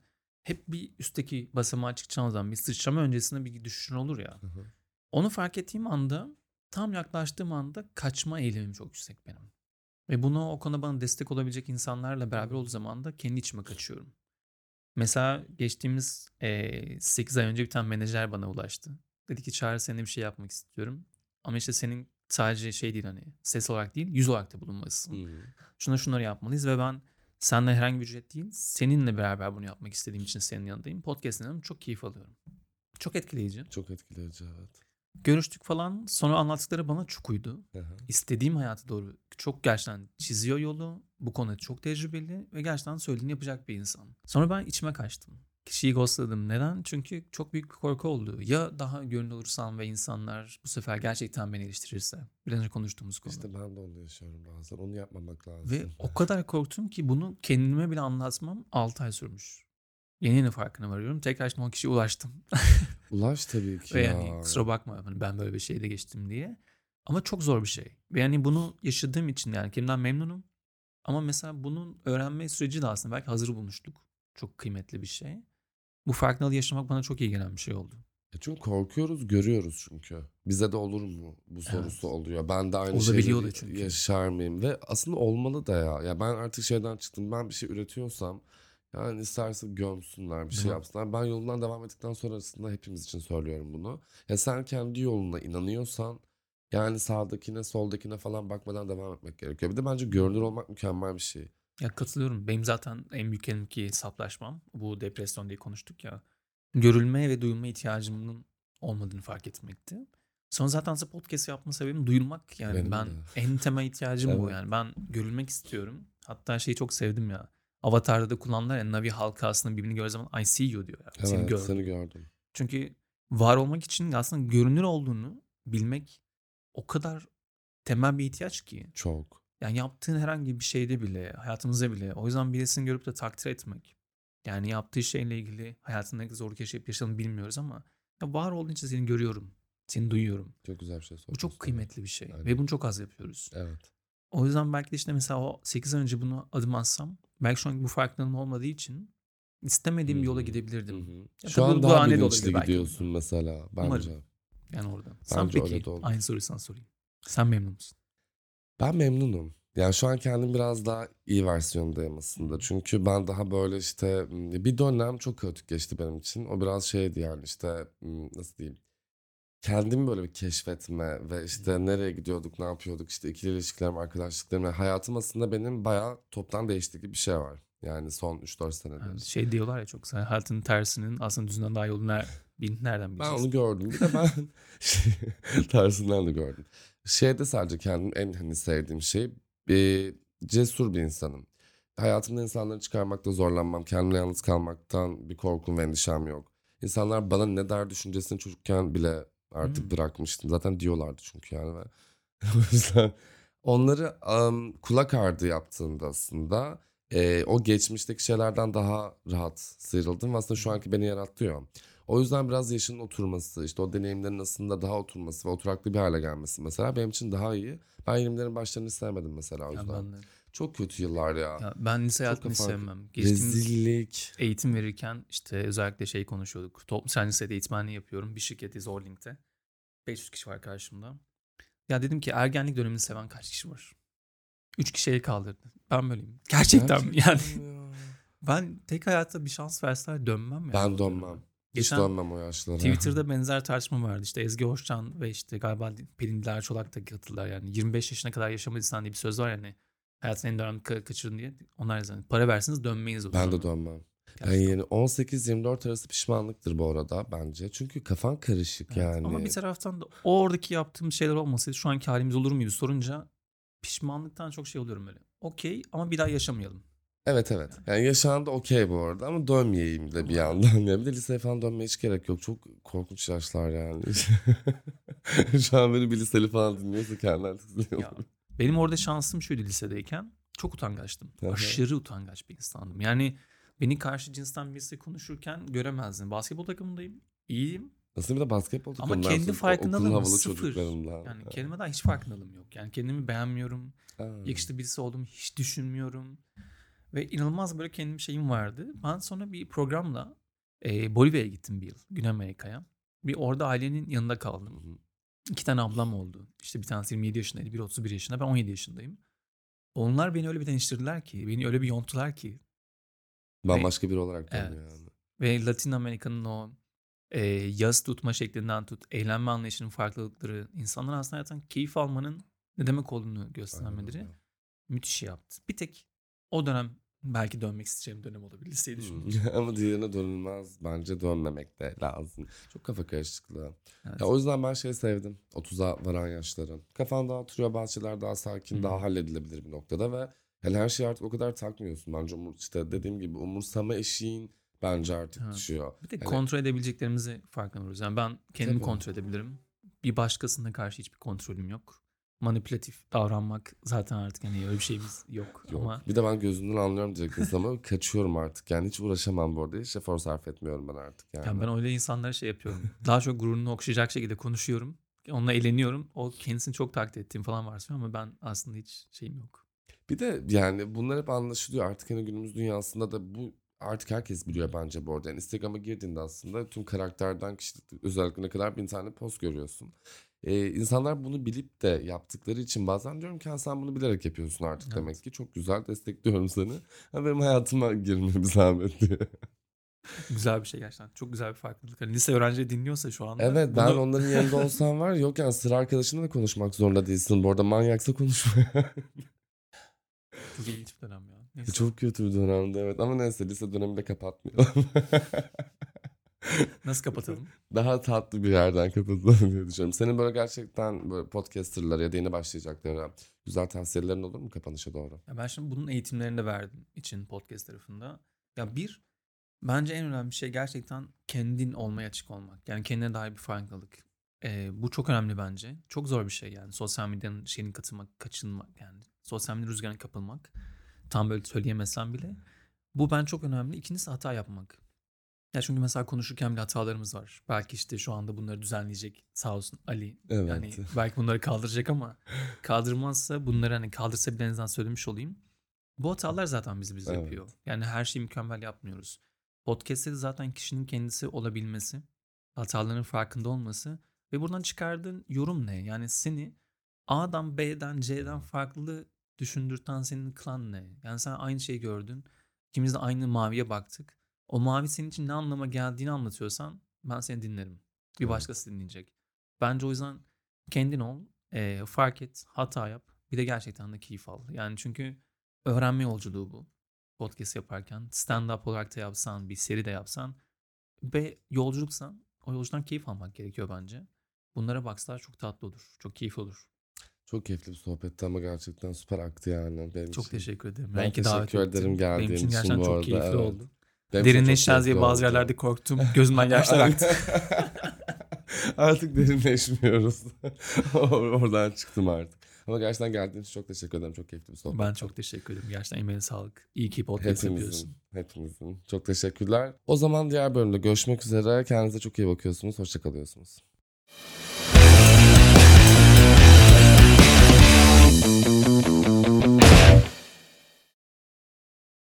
hep bir üstteki basamağa çıkacağım zaman bir sıçrama öncesinde bir düşüşün olur ya. Hı hı. Onu fark ettiğim anda tam yaklaştığım anda kaçma eğilimim çok yüksek benim. Ve bunu o konuda bana destek olabilecek insanlarla beraber olduğu zaman da kendi içime kaçıyorum. Mesela geçtiğimiz 8 ay önce bir tane menajer bana ulaştı. Dedi ki Çağrı seninle bir şey yapmak istiyorum. Ama işte senin sadece şey değil hani ses olarak değil yüz olarak da bulunmalısın. Hı. Şunları şunları yapmalıyız ve ben senden herhangi bir ücret değil seninle beraber bunu yapmak istediğim için senin yanındayım. Podcast'ından çok keyif alıyorum. Çok etkileyici. Çok etkileyici evet. Görüştük falan. Sonra anlattıkları bana çok uydu. Hı. İstediğim hayata doğru çok gerçekten çiziyor yolu. Bu konuda çok tecrübeli ve gerçekten söylediğini yapacak bir insan. Sonra ben içime kaçtım. Kişiyi ghostladım. Neden? Çünkü çok büyük bir korku oldu. Ya daha gönüllü olursam ve insanlar bu sefer gerçekten beni eleştirirse. Biraz önce konuştuğumuz konu. İşte ben de onu yaşıyorum bazen. Onu yapmamak lazım. Ve o kadar korktum ki bunu kendime bile anlatmam 6 ay sürmüş. Yeni yeni farkına varıyorum. Tekrar şimdi o kişiye ulaştım. Ulaş tabii ki Ve ya. yani kusura bakma hani ben böyle bir şeyde geçtim diye. Ama çok zor bir şey. Ve yani bunu yaşadığım için yani kendimden memnunum. Ama mesela bunun öğrenme süreci de aslında belki hazır bulmuştuk. Çok kıymetli bir şey. Bu farkındalığı yaşamak bana çok iyi gelen bir şey oldu. E Çünkü korkuyoruz, görüyoruz çünkü. Bize de olur mu bu sorusu Evet. oluyor. Ben de aynı da çünkü. yaşar mıyım? Ve aslında olmalı da ya. Ya ben artık şeyden çıktım. Ben bir şey üretiyorsam yani isterse gömsünler, bir şey mi? yapsınlar. Ben yolundan devam ettikten sonra aslında hepimiz için söylüyorum bunu. Ya sen kendi yoluna inanıyorsan yani sağdakine, soldakine falan bakmadan devam etmek gerekiyor. Bir de bence görünür olmak mükemmel bir şey. Ya katılıyorum. Benim zaten en büyük elimki saplaşmam. Bu depresyon diye konuştuk ya. Görülmeye ve duyulma ihtiyacımın olmadığını fark etmekti. Sonra zaten podcast yapma sebebim duyulmak. Yani Benim ben de. en temel ihtiyacım bu yani. Ben görülmek istiyorum. Hatta şeyi çok sevdim ya. Avatar'da da kullanırlar ya Navi halkı aslında birbirini gördüğü zaman I see you diyor. Yani. Seni Evet, gördüm. seni gördüm. Çünkü var olmak için aslında görünür olduğunu bilmek o kadar temel bir ihtiyaç ki. Çok. Yani yaptığın herhangi bir şeyde bile, hayatımızda bile. O yüzden birisini görüp de takdir etmek. Yani yaptığı şeyle ilgili hayatında ne kadar zorluk yaşayıp yaşadığını bilmiyoruz ama ya var olduğun için seni görüyorum. Seni duyuyorum. Çok güzel bir şey Bu çok kıymetli bir şey. Aynen. Ve bunu çok az yapıyoruz. Evet. O yüzden belki de işte mesela o 8 ay önce bunu adım atsam belki şu an bu farkındalığım olmadığı için istemediğim bir yola gidebilirdim. Hı. Ya Şu an daha bilinçli olabilir belki. gidiyorsun mesela bence. Umarım. Yani orada. Sen Bence peki öyle de olur. aynı soruyu sana sorayım. Sen memnun musun? Ben memnunum. Yani şu an kendim biraz daha iyi versiyondayım aslında. Çünkü ben daha böyle işte bir dönem çok kaotik geçti benim için. O biraz şeydi yani işte nasıl diyeyim. Kendimi böyle bir keşfetme ve işte nereye gidiyorduk, ne yapıyorduk, işte ikili ilişkilerim, arkadaşlıklarım. Yani hayatım aslında benim bayağı toptan değişti gibi bir şey var. Yani son 3-4 senedir. Yani şey diyorlar ya çok güzel. Hayatın tersinin aslında düzünden daha ner- bil- nereden Ben bileceğiz? onu gördüm. Bir de ben şey, tersinden de gördüm. Şeyde sadece kendim en hani sevdiğim şey bir cesur bir insanım. Hayatımda insanları çıkarmakta zorlanmam. Kendimle yalnız kalmaktan bir korkum ve endişem yok. İnsanlar bana ne der düşüncesini çocukken bile artık Hmm. bırakmıştım. Zaten diyorlardı çünkü yani. Ve o yüzden onları am, kulak ardı yaptığımda aslında e, o geçmişteki şeylerden daha rahat sıyrıldım. Aslında şu anki beni yarattıyor. O yüzden biraz yaşın oturması, işte o deneyimlerin aslında daha oturması ve oturaklı bir hale gelmesi mesela benim için daha iyi. Ben 20'lerin başlarını sevmedim mesela o Ya yüzden. ben de. Çok kötü yıllar ya. Ya ben lise hayatını sevmem. Geçtiğimiz Rezillik. eğitim verirken işte özellikle şey konuşuyorduk. Toplumsal lisede eğitmenliği yapıyorum. Bir şirketi Zorlink'te. 500 kişi var karşımda. Ya dedim ki ergenlik dönemini seven kaç kişi var? 3 kişi el kaldırdı. Ben böyleyim. Gerçekten mi? Yani Gerçekten ya. ben tek hayatta bir şans verseler dönmem ya. Ben dönmem. Geçen dönmem o yaşlara. Twitter'da benzer tartışma vardı. İşte Ezgi Hoşcan ve işte galiba Pelin Dilara Çolak da katıldılar. Yani 25 yaşına kadar yaşamadıysan diye bir söz var yani. Hayatın en dönemini ka- kaçırın diye. Onlar yazan. Para versiniz dönmeyiz o Ben zaman. de dönmem. Yani Gerçekten. yeni 18-24 arası pişmanlıktır bu arada bence. Çünkü kafan karışık Evet. yani. Ama bir taraftan da oradaki yaptığım şeyler olmasaydı şu anki halimiz olur muydu sorunca pişmanlıktan çok şey oluyorum böyle. Okey ama bir daha yaşamayalım. Evet evet. Yani yaşandı okey bu arada ama dönmeyeyim de bir yandan. Yani bir de liseye falan dönmeye hiç gerek yok. Çok korkunç yaşlar yani. Şu an beni bir liseli falan dinliyorsa kendi artık benim orada şansım şuydu lisedeyken. Çok utangaçtım. Aşırı utangaç bir insandım. Yani beni karşı cinsten birisi konuşurken göremezdin. Basketbol takımındayım. iyiyim. Nasıl bir de basketbol Ama takımından kendi sonra farkındalığım okulun havalı sıfır. çocuklarından. Yani kelimeden hiç farkındalığım yok. Yani kendimi beğenmiyorum. Ha. yakışıklı birisi olduğumu hiç düşünmüyorum. Ve inanılmaz böyle kendim şeyim vardı. Ben sonra bir programla e, Bolivya'ya gittim bir yıl. Güney Amerika'ya. Bir orada ailenin yanında Hı kaldım. hı. İki tane ablam oldu. İşte bir tanesi 27 yaşındaydı, biri 31 yaşında. Ben 17 yaşındayım. Onlar beni öyle bir tanıştırdılar ki, beni öyle bir yonttular ki. Bambaşka biri olarak Evet. yani. Ve Latin Amerika'nın o e, yaz tutma şeklinden tut, eğlenme anlayışının farklılıkları, insanların aslında hayattan keyif almanın ne demek olduğunu göstermeleri müthiş yaptı. Bir tek o dönem belki dönmek isteyeceğim dönem olabilir düşündüm. Hmm. Ama diğerine dönülmez. Bence dönmemek de lazım. Çok kafa karışıklığı. Evet. Ya o yüzden ben şey sevdim. 30'a varan yaşların. Kafan daha oturuyor bazı şeyler daha sakin, Hı. daha halledilebilir bir noktada ve yani her şeyi artık o kadar takmıyorsun. Bence umur, işte dediğim gibi umursama eşiğin bence artık Evet. düşüyor. Bir de Yani- kontrol edebileceklerimizi farkına varıyoruz. Yani ben kendimi Tabii. kontrol edebilirim. Bir başkasına karşı hiçbir kontrolüm yok. Manipülatif davranmak zaten artık hani öyle bir şeyimiz yok. Yok. Ama Bir de ben gözünden anlıyorum diyecektiniz ama kaçıyorum artık. Yani hiç uğraşamam bu arada. Hiç efor sarf etmiyorum ben artık yani. yani ben öyle insanlara şey yapıyorum. Daha çok gururunu okşayacak şekilde konuşuyorum. Onunla eğleniyorum. O kendisini çok takdir ettiğim falan varsın ama ben aslında hiç şeyim yok. Bir de yani bunlar hep anlaşılıyor. Artık hani günümüz dünyasında da bu artık herkes biliyor bence bu arada. Yani Instagram'a girdiğinde aslında tüm karakterden kişilik özelliklerine kadar bin tane post görüyorsun. Ee, insanlar bunu bilip de yaptıkları için bazen diyorum ki "Ha, sen bunu bilerek yapıyorsun artık Evet. demek ki. Çok güzel destekliyorum seni. Ha, benim hayatıma girme bir zahmet diye. Güzel bir şey gerçekten. Çok güzel bir farklılık. Hani lise öğrenci dinliyorsa şu anda. Evet ben bunu- onların yerinde olsam var yok yani sıra arkadaşınla da konuşmak zorunda değilsin. Bu arada manyaksa konuşma. Çok ilginç bir dönem ya. Neyse. Çok kötü bir dönemde evet ama neyse lise dönemini de kapatmayalım. Nasıl kapatalım? Daha tatlı bir yerden kapatalım diye düşünüyorum. Senin böyle gerçekten böyle podcasterlara ya da yeni başlayacaklara güzel tavsiyelerin olur mu kapanışa doğru? Ya ben şimdi bunun eğitimlerini de verdim için podcast tarafında. Ya bir, bence en önemli şey gerçekten kendin olmaya açık olmak. Yani kendine dair bir farkındalık. Ee, bu çok önemli bence. Çok zor bir şey yani. Sosyal medyanın şeyini katılmak, kaçınmak yani. Sosyal medya rüzgarına kapılmak. Tam böyle söyleyemesem bile. Bu ben çok önemli. İkincisi hata yapmak. Ya çünkü mesela konuşurken bile hatalarımız var. Belki işte şu anda bunları düzenleyecek sağ olsun Ali. Evet. Yani belki bunları kaldıracak ama kaldırmazsa bunları hani kaldırsa bile en azından söylemiş olayım. Bu hatalar zaten bizi biz Evet. yapıyor. Yani her şeyi mükemmel yapmıyoruz. Podcast'te de zaten kişinin kendisi olabilmesi, hataların farkında olması ve buradan çıkardığın yorum ne? Yani seni A'dan B'den C'den farklı düşündürten senin kılan ne? Yani sen aynı şeyi gördün. İkimiz de aynı maviye baktık. O mavi senin için ne anlama geldiğini anlatıyorsan ben seni dinlerim. Bir başkası dinleyecek. Bence o yüzden kendin ol, eee, fark et, hata yap. Bir de gerçekten de keyif al. Yani çünkü öğrenme yolculuğu bu. Podcast yaparken stand-up olarak da yapsan, bir seri de yapsan ve yolculuksan o yolculuktan keyif almak gerekiyor bence. Bunlara baksalar çok tatlı olur. Çok keyifli olur. Çok keyifli bir sohbetti ama gerçekten süper aktı yani benim Çok için. teşekkür ederim. Ben İyi ki davet teşekkür ettin. ederim geldiğin Benim için için gerçekten bu çok arada, keyifli evet. oldu. Derinleşeceğiz diye bazı oldu. yerlerde korktum. Gözümden yaşlar aktı. artık derinleşmiyoruz. Oradan çıktım artık. Ama gerçekten geldiğin için çok teşekkür ederim. Çok keyifli bir sohbet. ben çok teşekkür ederim. Gerçekten emeğine sağlık. İyi ki podcast Hepimizin, yapıyorsun. hepimizin. Çok teşekkürler. O zaman diğer bölümde görüşmek üzere. Kendinize çok iyi bakıyorsunuz. Hoşçakalıyorsunuz.